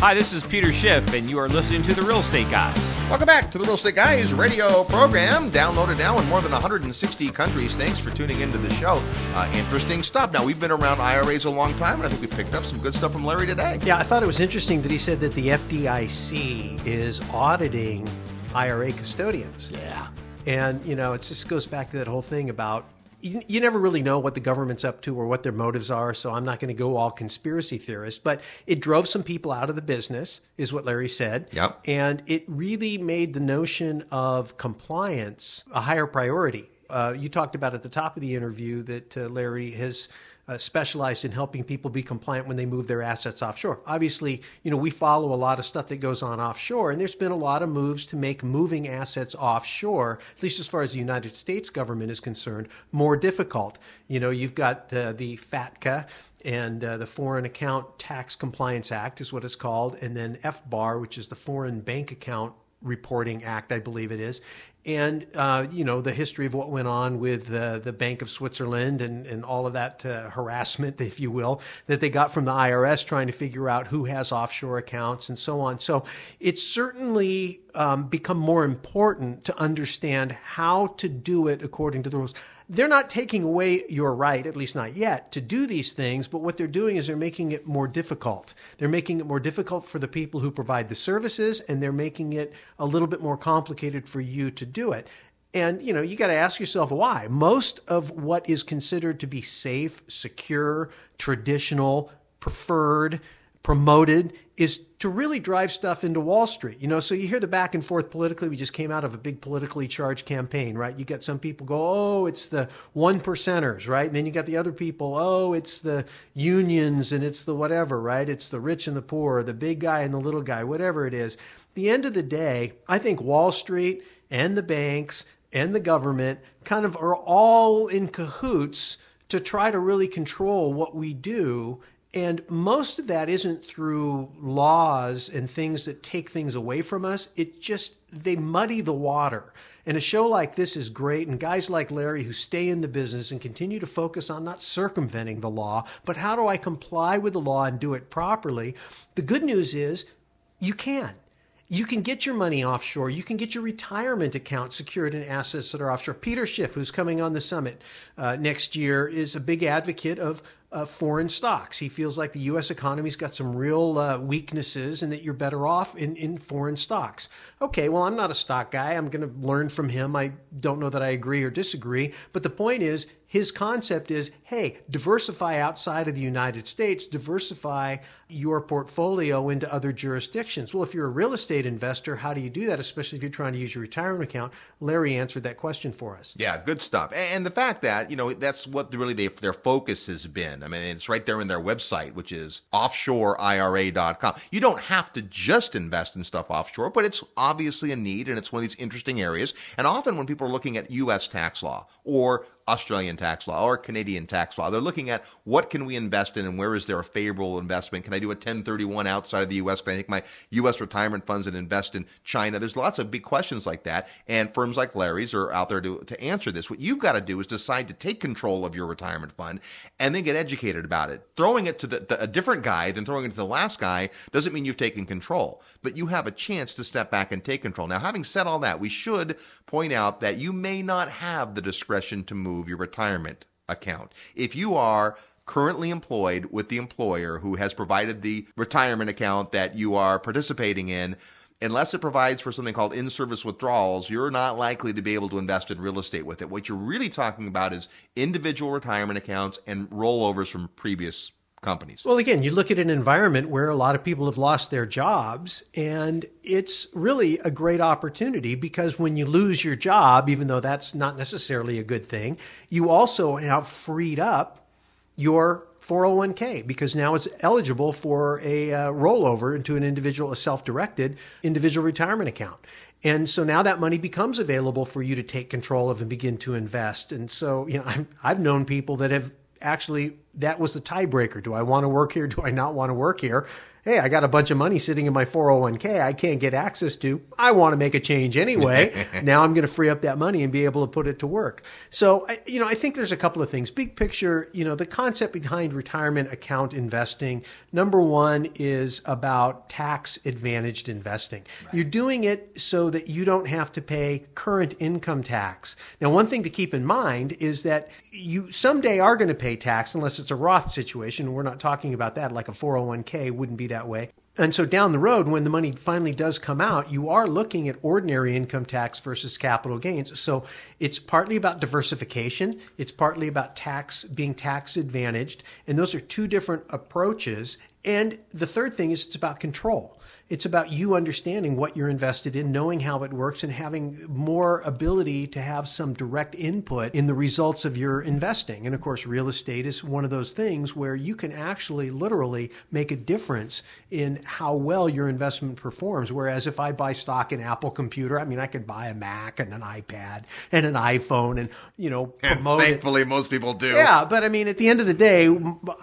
Hi, this is Peter Schiff, and you are listening to The Real Estate Guys. Welcome back to the Real Estate Guys radio program. Downloaded now in more than 160 countries. Thanks for tuning into the show. Uh, interesting stuff. Now, we've been around IRAs a long time, and I think we picked up some good stuff from Larry today. Yeah, I thought it was interesting that he said that the FDIC is auditing IRA custodians. Yeah. And, you know, it just goes back to that whole thing about you, you never really know what the government's up to or what their motives are. So I'm not going to go all conspiracy theorist, but it drove some people out of the business, is what Larry said. Yep. And it really made the notion of compliance a higher priority. Uh, you talked about at the top of the interview that uh, Larry has uh, specialized in helping people be compliant when they move their assets offshore. Obviously, you know, we follow a lot of stuff that goes on offshore, and there's been a lot of moves to make moving assets offshore, at least as far as the United States government is concerned, more difficult. You know, you've got the FATCA and uh, the Foreign Account Tax Compliance Act is what it's called, and then FBAR, which is the Foreign Bank Account Reporting Act, I believe it is, and uh, you know the history of what went on with uh, the Bank of Switzerland and, and all of that uh, harassment, if you will, that they got from the IRS trying to figure out who has offshore accounts and so on. So it's certainly um, become more important to understand how to do it according to the rules they're not taking away your right, at least not yet, to do these things, but what they're doing is they're making it more difficult. They're making it more difficult for the people who provide the services, and they're making it a little bit more complicated for you to do it. And you know, you got to ask yourself why. Most of what is considered to be safe, secure, traditional, preferred, promoted is to really drive stuff into Wall Street. You know, so you hear the back and forth politically. We just came out of a big politically charged campaign, right? You got some people go, oh, it's the one percenters, right? And then you got the other people, oh, it's the unions and it's the whatever, right? It's the rich and the poor, the big guy and the little guy, whatever it is. the end of the day, I think Wall Street and the banks and the government kind of are all in cahoots to try to really control what we do. And most of that isn't through laws and things that take things away from us. It just, they muddy the water. And a show like this is great. And guys like Larry who stay in the business and continue to focus on not circumventing the law, but how do I comply with the law and do it properly? The good news is you can. You can get your money offshore. You can get your retirement account secured in assets that are offshore. Peter Schiff, who's coming on the summit uh, next year, is a big advocate of uh, foreign stocks. He feels like the U.S. economy's got some real uh, weaknesses and that you're better off in, in foreign stocks. Okay, well, I'm not a stock guy. I'm going to learn from him. I don't know that I agree or disagree. But the point is, his concept is hey, diversify outside of the United States, diversify your portfolio into other jurisdictions. Well, if you're a real estate investor, how do you do that, especially if you're trying to use your retirement account? Larry answered that question for us. Yeah, good stuff. And the fact that, you know, that's what really they, their focus has been. I mean, it's right there in their website, which is offshoreira.com. You don't have to just invest in stuff offshore, but it's obviously a need and it's one of these interesting areas. And often when people are looking at U.S. tax law or Australian tax law or Canadian tax law. They're looking at what can we invest in and where is there a favorable investment? Can I do a 1031 outside of the U.S.? Can I take my U.S. retirement funds and invest in China? There's lots of big questions like that. And firms like Larry's are out there to, to answer this. What you've got to do is decide to take control of your retirement fund and then get educated about it. Throwing it to the, the, a different guy than throwing it to the last guy doesn't mean you've taken control, but you have a chance to step back and take control. Now, having said all that, we should point out that you may not have the discretion to move your retirement account. If you are currently employed with the employer who has provided the retirement account that you are participating in, unless it provides for something called in-service withdrawals, you're not likely to be able to invest in real estate with it. What you're really talking about is individual retirement accounts and rollovers from previous companies. Well, again, you look at an environment where a lot of people have lost their jobs, and it's really a great opportunity because when you lose your job, even though that's not necessarily a good thing, you also have freed up your 401k because now it's eligible for a uh, rollover into an individual, a self directed individual retirement account. And so now that money becomes available for you to take control of and begin to invest. And so, you know, i I've known people that have actually that was the tiebreaker. Do I want to work here? Do I not want to work here? Hey, I got a bunch of money sitting in my 401k I can't get access to. I want to make a change anyway. now I'm going to free up that money and be able to put it to work. So, you know, I think there's a couple of things. Big picture, you know, the concept behind retirement account investing, number one is about tax advantaged investing. Right. You're doing it so that you don't have to pay current income tax. Now, one thing to keep in mind is that you someday are going to pay tax unless it's a Roth situation. We're not talking about that. Like a 401k wouldn't be that way. And so down the road, when the money finally does come out, you are looking at ordinary income tax versus capital gains. So it's partly about diversification. It's partly about tax being tax advantaged. And those are two different approaches. And the third thing is it's about control. It's about you understanding what you're invested in, knowing how it works, and having more ability to have some direct input in the results of your investing. And of course, real estate is one of those things where you can actually literally make a difference in how well your investment performs. Whereas if I buy stock in Apple Computer, I mean, I could buy a Mac and an iPad and an iPhone and, you know, promote and thankfully, it. most people do. Yeah. But I mean, at the end of the day,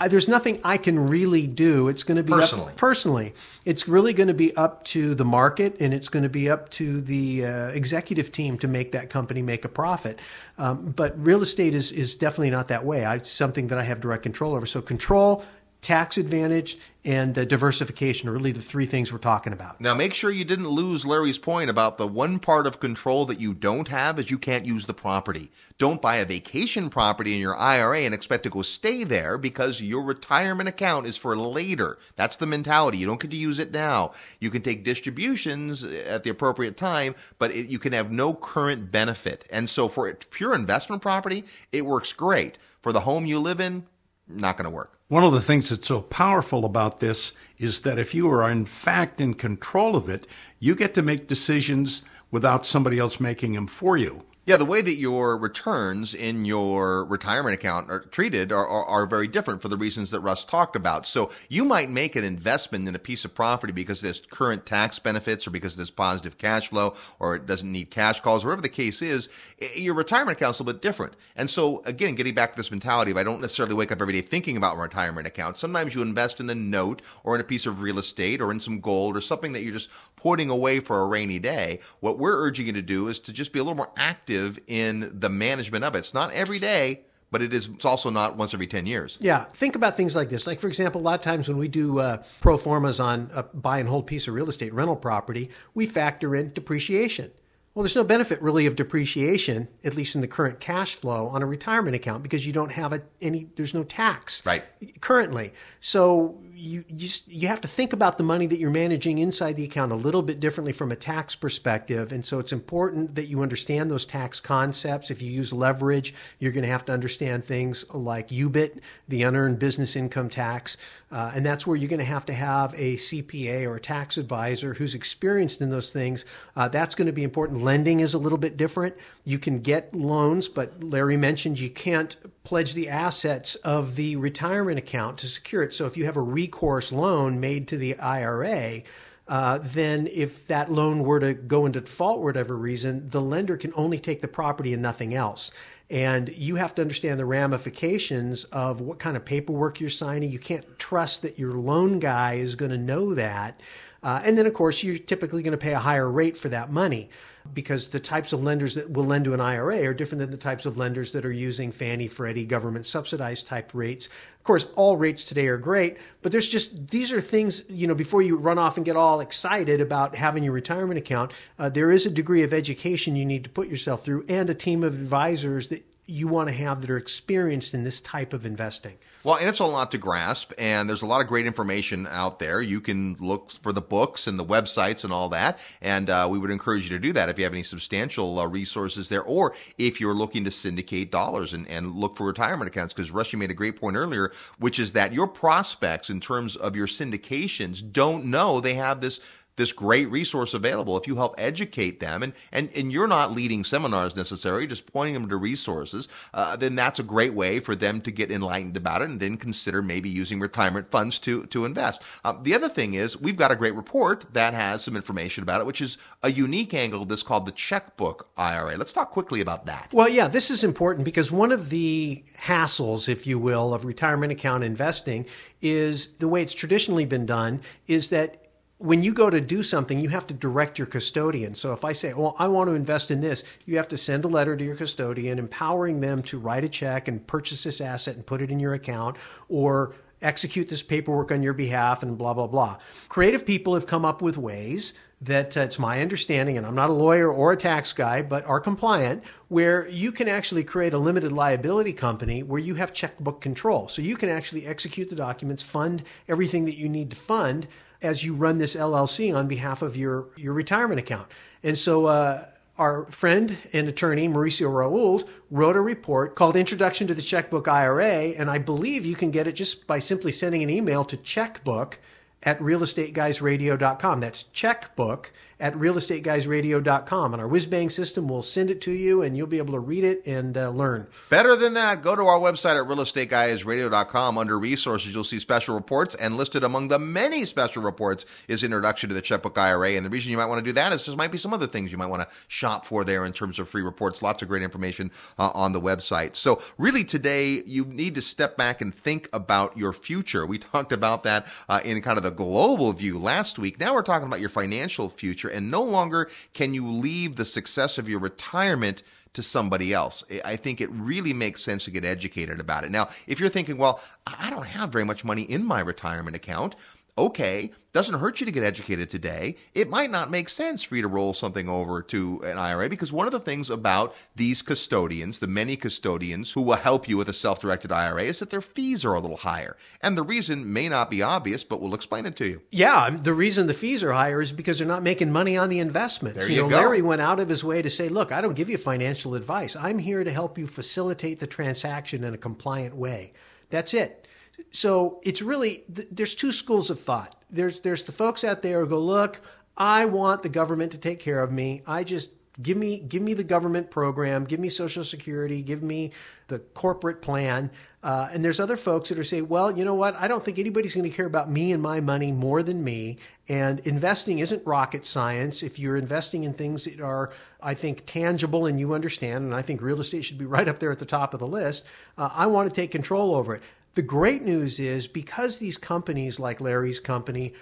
there's nothing I can really do. It's going to be personally. Up, personally. It's really going to be up to the market and it's going to be up to the uh, executive team to make that company make a profit. Um, but real estate is, is definitely not that way. I, it's something that I have direct control over. So control, tax advantage, and uh, diversification are really the three things we're talking about. Now, make sure you didn't lose Larry's point about the one part of control that you don't have is you can't use the property. Don't buy a vacation property in your IRA and expect to go stay there because your retirement account is for later. That's the mentality. You don't get to use it now. You can take distributions at the appropriate time, but it, you can have no current benefit. And so for pure investment property, it works great. For the home you live in, not going to work. One of the things that's so powerful about this is that if you are in fact in control of it, you get to make decisions without somebody else making them for you. Yeah, the way that your returns in your retirement account are treated are, are, are, very different for the reasons that Russ talked about. So you might make an investment in a piece of property because there's current tax benefits or because there's positive cash flow or it doesn't need cash calls, whatever the case is. Eh, your retirement account's a little bit different. And so again, getting back to this mentality of I don't necessarily wake up every day thinking about my retirement account. Sometimes you invest in a note or in a piece of real estate or in some gold or something that you're just putting away for a rainy day. What we're urging you to do is to just be a little more active in the management of it. It's not every day, but it is. It's also not once every ten years. Yeah, think about things like this. Like for example, a lot of times when we do uh, pro formas on a buy and hold piece of real estate rental property, we factor in depreciation. Well, there's no benefit really of depreciation, at least in the current cash flow, on a retirement account because you don't have a, any. There's no tax right currently. So you you, you have to think about the money that you're managing inside the account a little bit differently from a tax perspective, and so it's important that you understand those tax concepts. If you use leverage, you're going to have to understand things like UBIT, the unearned business income tax, uh, and that's where you're going to have to have a CPA or a tax advisor who's experienced in those things. Uh, that's going to be important. Lending is a little bit different. You can get loans, but Larry mentioned you can't pledge the assets of the retirement account to secure it. So if you have a recourse loan made to the IRA, uh, then if that loan were to go into default for whatever reason, the lender can only take the property and nothing else. And you have to understand the ramifications of what kind of paperwork you're signing. You can't trust that your loan guy is going to know that. Uh, and then, of course, you're typically going to pay a higher rate for that money because the types of lenders that will lend to an IRA are different than the types of lenders that are using Fannie, Freddie, government subsidized type rates. Of course, all rates today are great, but there's just these are things you know before you run off and get all excited about having your retirement account. Uh, there is a degree of education you need to put yourself through, and a team of advisors that you want to have that are experienced in this type of investing. Well, and it's a lot to grasp, and there's a lot of great information out there. You can look for the books and the websites and all that, and uh, we would encourage you to do that if you have any substantial uh, resources there, or if you're looking to syndicate dollars and, and look for retirement accounts. Because Russ, you made a great point earlier, which is that your prospects in terms of your syndications don't know they have this this great resource available if you help educate them. And and, and you're not leading seminars necessarily just pointing them to resources uh, then that's a great way for them to get enlightened about it and then consider maybe using retirement funds to to invest. Uh, the other thing is we've got a great report that has some information about it which is a unique angle of this called the checkbook IRA let's talk quickly about that. Well yeah this is important because one of the hassles if you will of retirement account investing is the way it's traditionally been done is that when you go to do something, you have to direct your custodian. So if I say, well, I want to invest in this, you have to send a letter to your custodian empowering them to write a check and purchase this asset and put it in your account or execute this paperwork on your behalf and blah, blah, blah. Creative people have come up with ways that uh, it's my understanding, and I'm not a lawyer or a tax guy, but are compliant, where you can actually create a limited liability company where you have checkbook control. So you can actually execute the documents, fund everything that you need to fund as you run this LLC on behalf of your, your retirement account. And so, uh, our friend and attorney Mauricio Rauld wrote a report called Introduction to the Checkbook IRA, and I believe you can get it just by simply sending an email to checkbook at realestateguysradio.com. That's checkbook at realestateguysradio.com. And our whiz-bang system will send it to you and you'll be able to read it and uh, learn. Better than that, go to our website at realestateguysradio.com. Under resources, you'll see special reports and listed among the many special reports is Introduction to the Checkbook IRA. And the reason you might want to do that is there might be some other things you might want to shop for there in terms of free reports. Lots of great information uh, on the website. So really today, you need to step back and think about your future. We talked about that uh, in kind of the global view last week. Now we're talking about your financial future future. And no longer can you leave the success of your retirement to somebody else. I think it really makes sense to get educated about it. Now, if you're thinking, well, I don't have very much money in my retirement account, okay, doesn't hurt you to get educated today. It might not make sense for you to roll something over to an IRA because one of the things about these custodians, the many custodians who will help you with a self directed IRA, is that their fees are a little higher. And the reason may not be obvious, but we'll explain it to you. Yeah, um, the reason the fees are higher is because they're not making money on the investment. There you, know, go. Larry went out of his way to say, look, I don't give you financial advice. I'm here to help you facilitate the transaction in a compliant way. That's it. So it's really th- there's two schools of thought. There's there's the folks out there who go, look, I want the government to take care of me. I just give me give me the government program, give me Social Security, give me the corporate plan. Uh, and there's other folks that are saying, well, you know what? I don't think anybody's going to care about me and my money more than me. And investing isn't rocket science. If you're investing in things that are, I think, tangible and you understand, and I think real estate should be right up there at the top of the list, uh, I want to take control over it. The great news is because these companies like Larry's company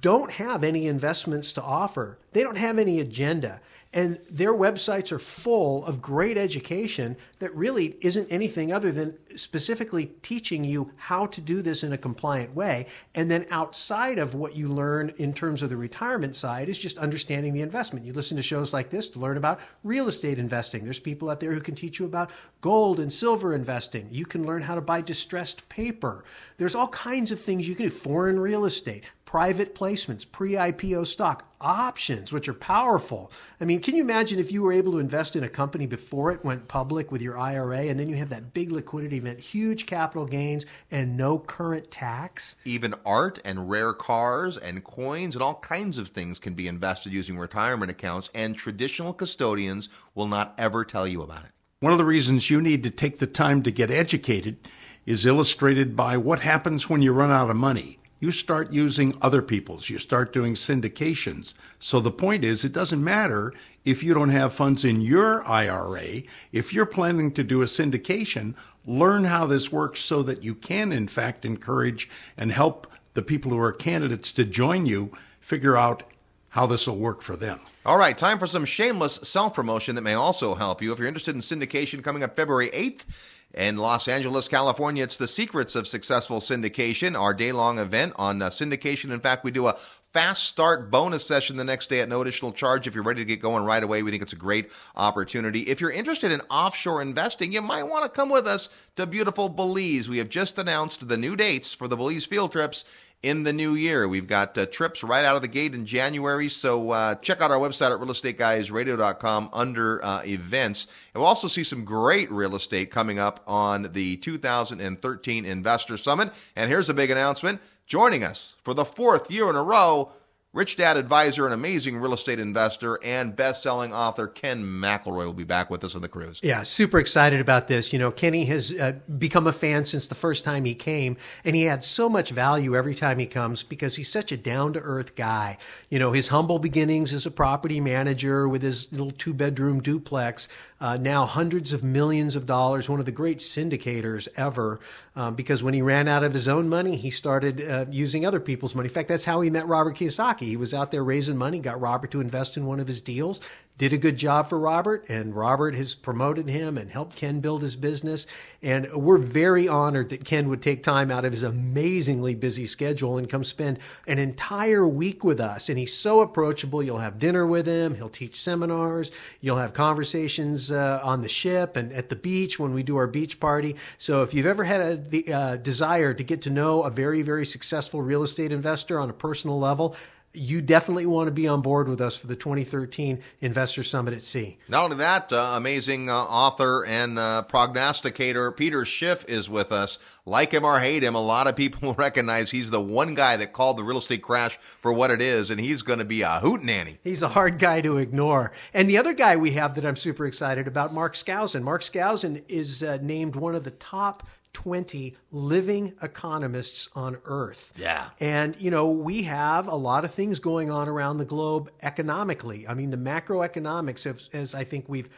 don't have any investments to offer, they don't have any agenda. And their websites are full of great education that really isn't anything other than specifically teaching you how to do this in a compliant way. And then outside of what you learn in terms of the retirement side is just understanding the investment. You listen to shows like this to learn about real estate investing. There's people out there who can teach you about gold and silver investing. You can learn how to buy distressed paper. There's all kinds of things you can do, foreign real estate private placements, pre IPO stock, options, which are powerful. I mean, can you imagine if you were able to invest in a company before it went public with your IRA and then you have that big liquidity event, huge capital gains, and no current tax? Even art and rare cars and coins and all kinds of things can be invested using retirement accounts, and traditional custodians will not ever tell you about it. One of the reasons you need to take the time to get educated is illustrated by what happens when you run out of money you start using other people's, you start doing syndications. So the point is, it doesn't matter if you don't have funds in your IRA. If you're planning to do a syndication, learn how this works so that you can, in fact, encourage and help the people who are candidates to join you figure out how this will work for them. All right, time for some shameless self promotion that may also help you. If you're interested in syndication coming up February 8th, in Los Angeles, California, it's the Secrets of Successful Syndication, our day long event on uh, syndication. In fact, we do a fast start bonus session the next day at no additional charge. If you're ready to get going right away, we think it's a great opportunity. If you're interested in offshore investing, you might want to come with us to beautiful Belize. We have just announced the new dates for the Belize field trips in the new year. We've got uh, trips right out of the gate in January. So uh, check out our website at realestateguysradio.com under uh, events. And we'll also see some great real estate coming up on the 2013 Investor Summit. And here's a big announcement joining us for the fourth year in a row Rich Dad advisor and amazing real estate investor and best-selling author Ken McElroy will be back with us on the cruise. Yeah, super excited about this. You know, Kenny has uh, become a fan since the first time he came, and he adds so much value every time he comes because he's such a down-to-earth guy. You know, his humble beginnings as a property manager with his little two-bedroom duplex, uh, now hundreds of millions of dollars, one of the great syndicators ever. Um, because when he ran out of his own money, he started uh, using other people's money. In fact, that's how he met Robert Kiyosaki. He was out there raising money, got Robert to invest in one of his deals, did a good job for Robert, and Robert has promoted him and helped Ken build his business. And we're very honored that Ken would take time out of his amazingly busy schedule and come spend an entire week with us. And he's so approachable. You'll have dinner with him, he'll teach seminars, you'll have conversations uh, on the ship and at the beach when we do our beach party. So if you've ever had a the, uh, desire to get to know a very, very successful real estate investor on a personal level, you definitely want to be on board with us for the 2013 Investor Summit at Sea. Not only that, uh, amazing uh, author and uh, prognosticator Peter Schiff is with us. Like him or hate him, a lot of people recognize he's the one guy that called the real estate crash for what it is, and he's going to be a hootenanny. He's a hard guy to ignore. And the other guy we have that I'm super excited about, Mark Skousen. Mark Skousen is uh, named one of the top 20 living economists on earth. Yeah. And, you know, we have a lot of things going on around the globe economically. I mean, the macroeconomics, as, as I think we've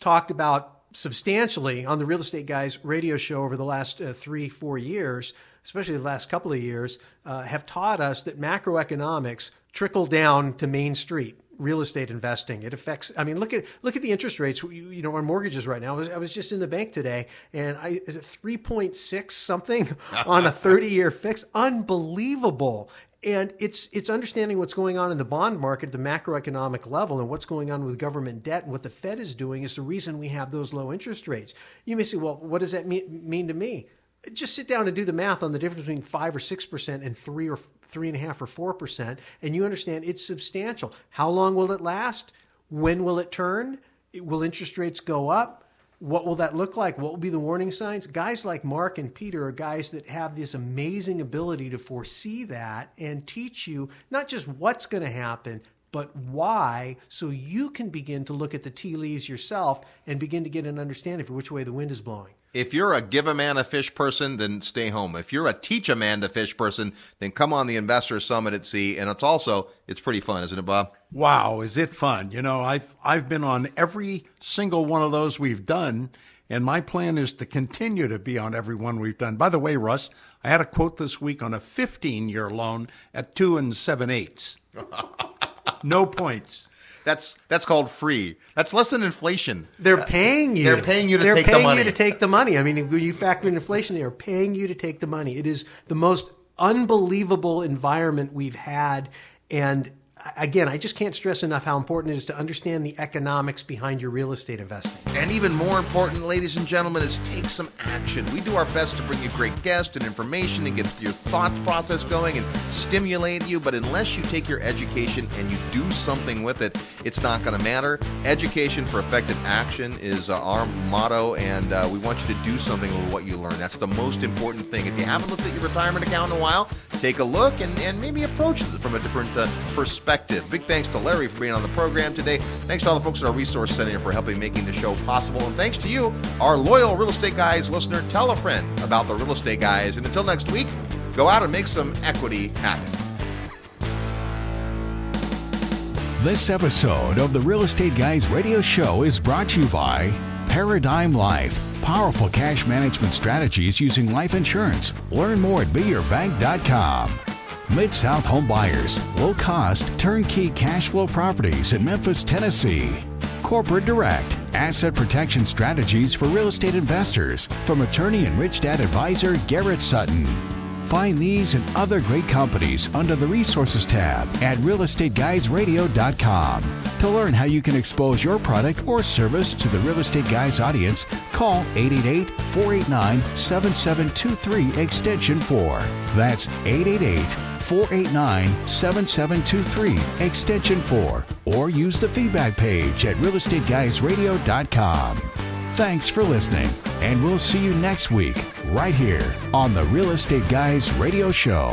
talked about substantially on the Real Estate Guys radio show over the last uh, three, four years, especially the last couple of years, uh, have taught us that macroeconomics trickle down to Main Street real estate investing. It affects. I mean, look at look at the interest rates. You, you know, on mortgages right now. I was, I was just in the bank today, and I is it three point six something on a thirty year fix? Unbelievable. And it's it's understanding what's going on in the bond market, the macroeconomic level, and what's going on with government debt and what the Fed is doing is the reason we have those low interest rates. You may say, well, what does that mean, mean to me? Just sit down and do the math on the difference between five or six percent and three or three and a half or four percent, and you understand it's substantial. How long will it last? When will it turn? Will interest rates go up? What will that look like? What will be the warning signs? Guys like Mark and Peter are guys that have this amazing ability to foresee that and teach you not just what's going to happen, but why, so you can begin to look at the tea leaves yourself and begin to get an understanding for which way the wind is blowing. If you're a give a man a fish person, then stay home. If you're a teach a man to fish person, then come on the Investor Summit at Sea. And it's also it's pretty fun, isn't it, Bob? Wow, is it fun? You know, I've I've been on every single one of those we've done, and my plan is to continue to be on every one we've done. By the way, Russ, I had a quote this week on a 15 year loan at two and seven eighths. no points. That's that's called free. That's less than inflation. They're uh, paying you. They're paying you to take the money. They're take paying the money. you to take the money. I mean, when you factor in inflation, they are paying you to take the money. It is the most unbelievable environment we've had, and again, I just can't stress enough how important it is to understand the economics behind your real estate investing. And even more important, ladies and gentlemen, is take some action. We do our best to bring you great guests and information and get your thought process going and stimulate you. But unless you take your education and you do something with it, it's not going to matter. Education for effective action is uh, our motto, and uh, we want you to do something with what you learn. That's the most important thing. If you haven't looked at your retirement account in a while, take a look and, and maybe approach it from a different uh, perspective. Big thanks to Larry for being on the program today. Thanks to all the folks at our resource center for helping making the show possible. And thanks to you, our loyal Real Estate Guys listener. Tell a friend about the Real Estate Guys. And until next week, go out and make some equity happen. This episode of the Real Estate Guys radio show is brought to you by Paradigm Life. Powerful cash management strategies using life insurance. Learn more at beyourbank.com. Mid South Home Buyers, low cost, turnkey cash flow properties in Memphis, Tennessee. Corporate Direct, asset protection strategies for real estate investors from attorney and rich dad advisor Garrett Sutton. Find these and other great companies under the Resources tab at realestateguysradio.com. To learn how you can expose your product or service to the Real Estate Guys audience, call 888 489 7723 Extension 4. That's 888 489 7723 Extension 4. Or use the feedback page at realestateguysradio.com. Thanks for listening, and we'll see you next week right here on the Real Estate Guys Radio Show.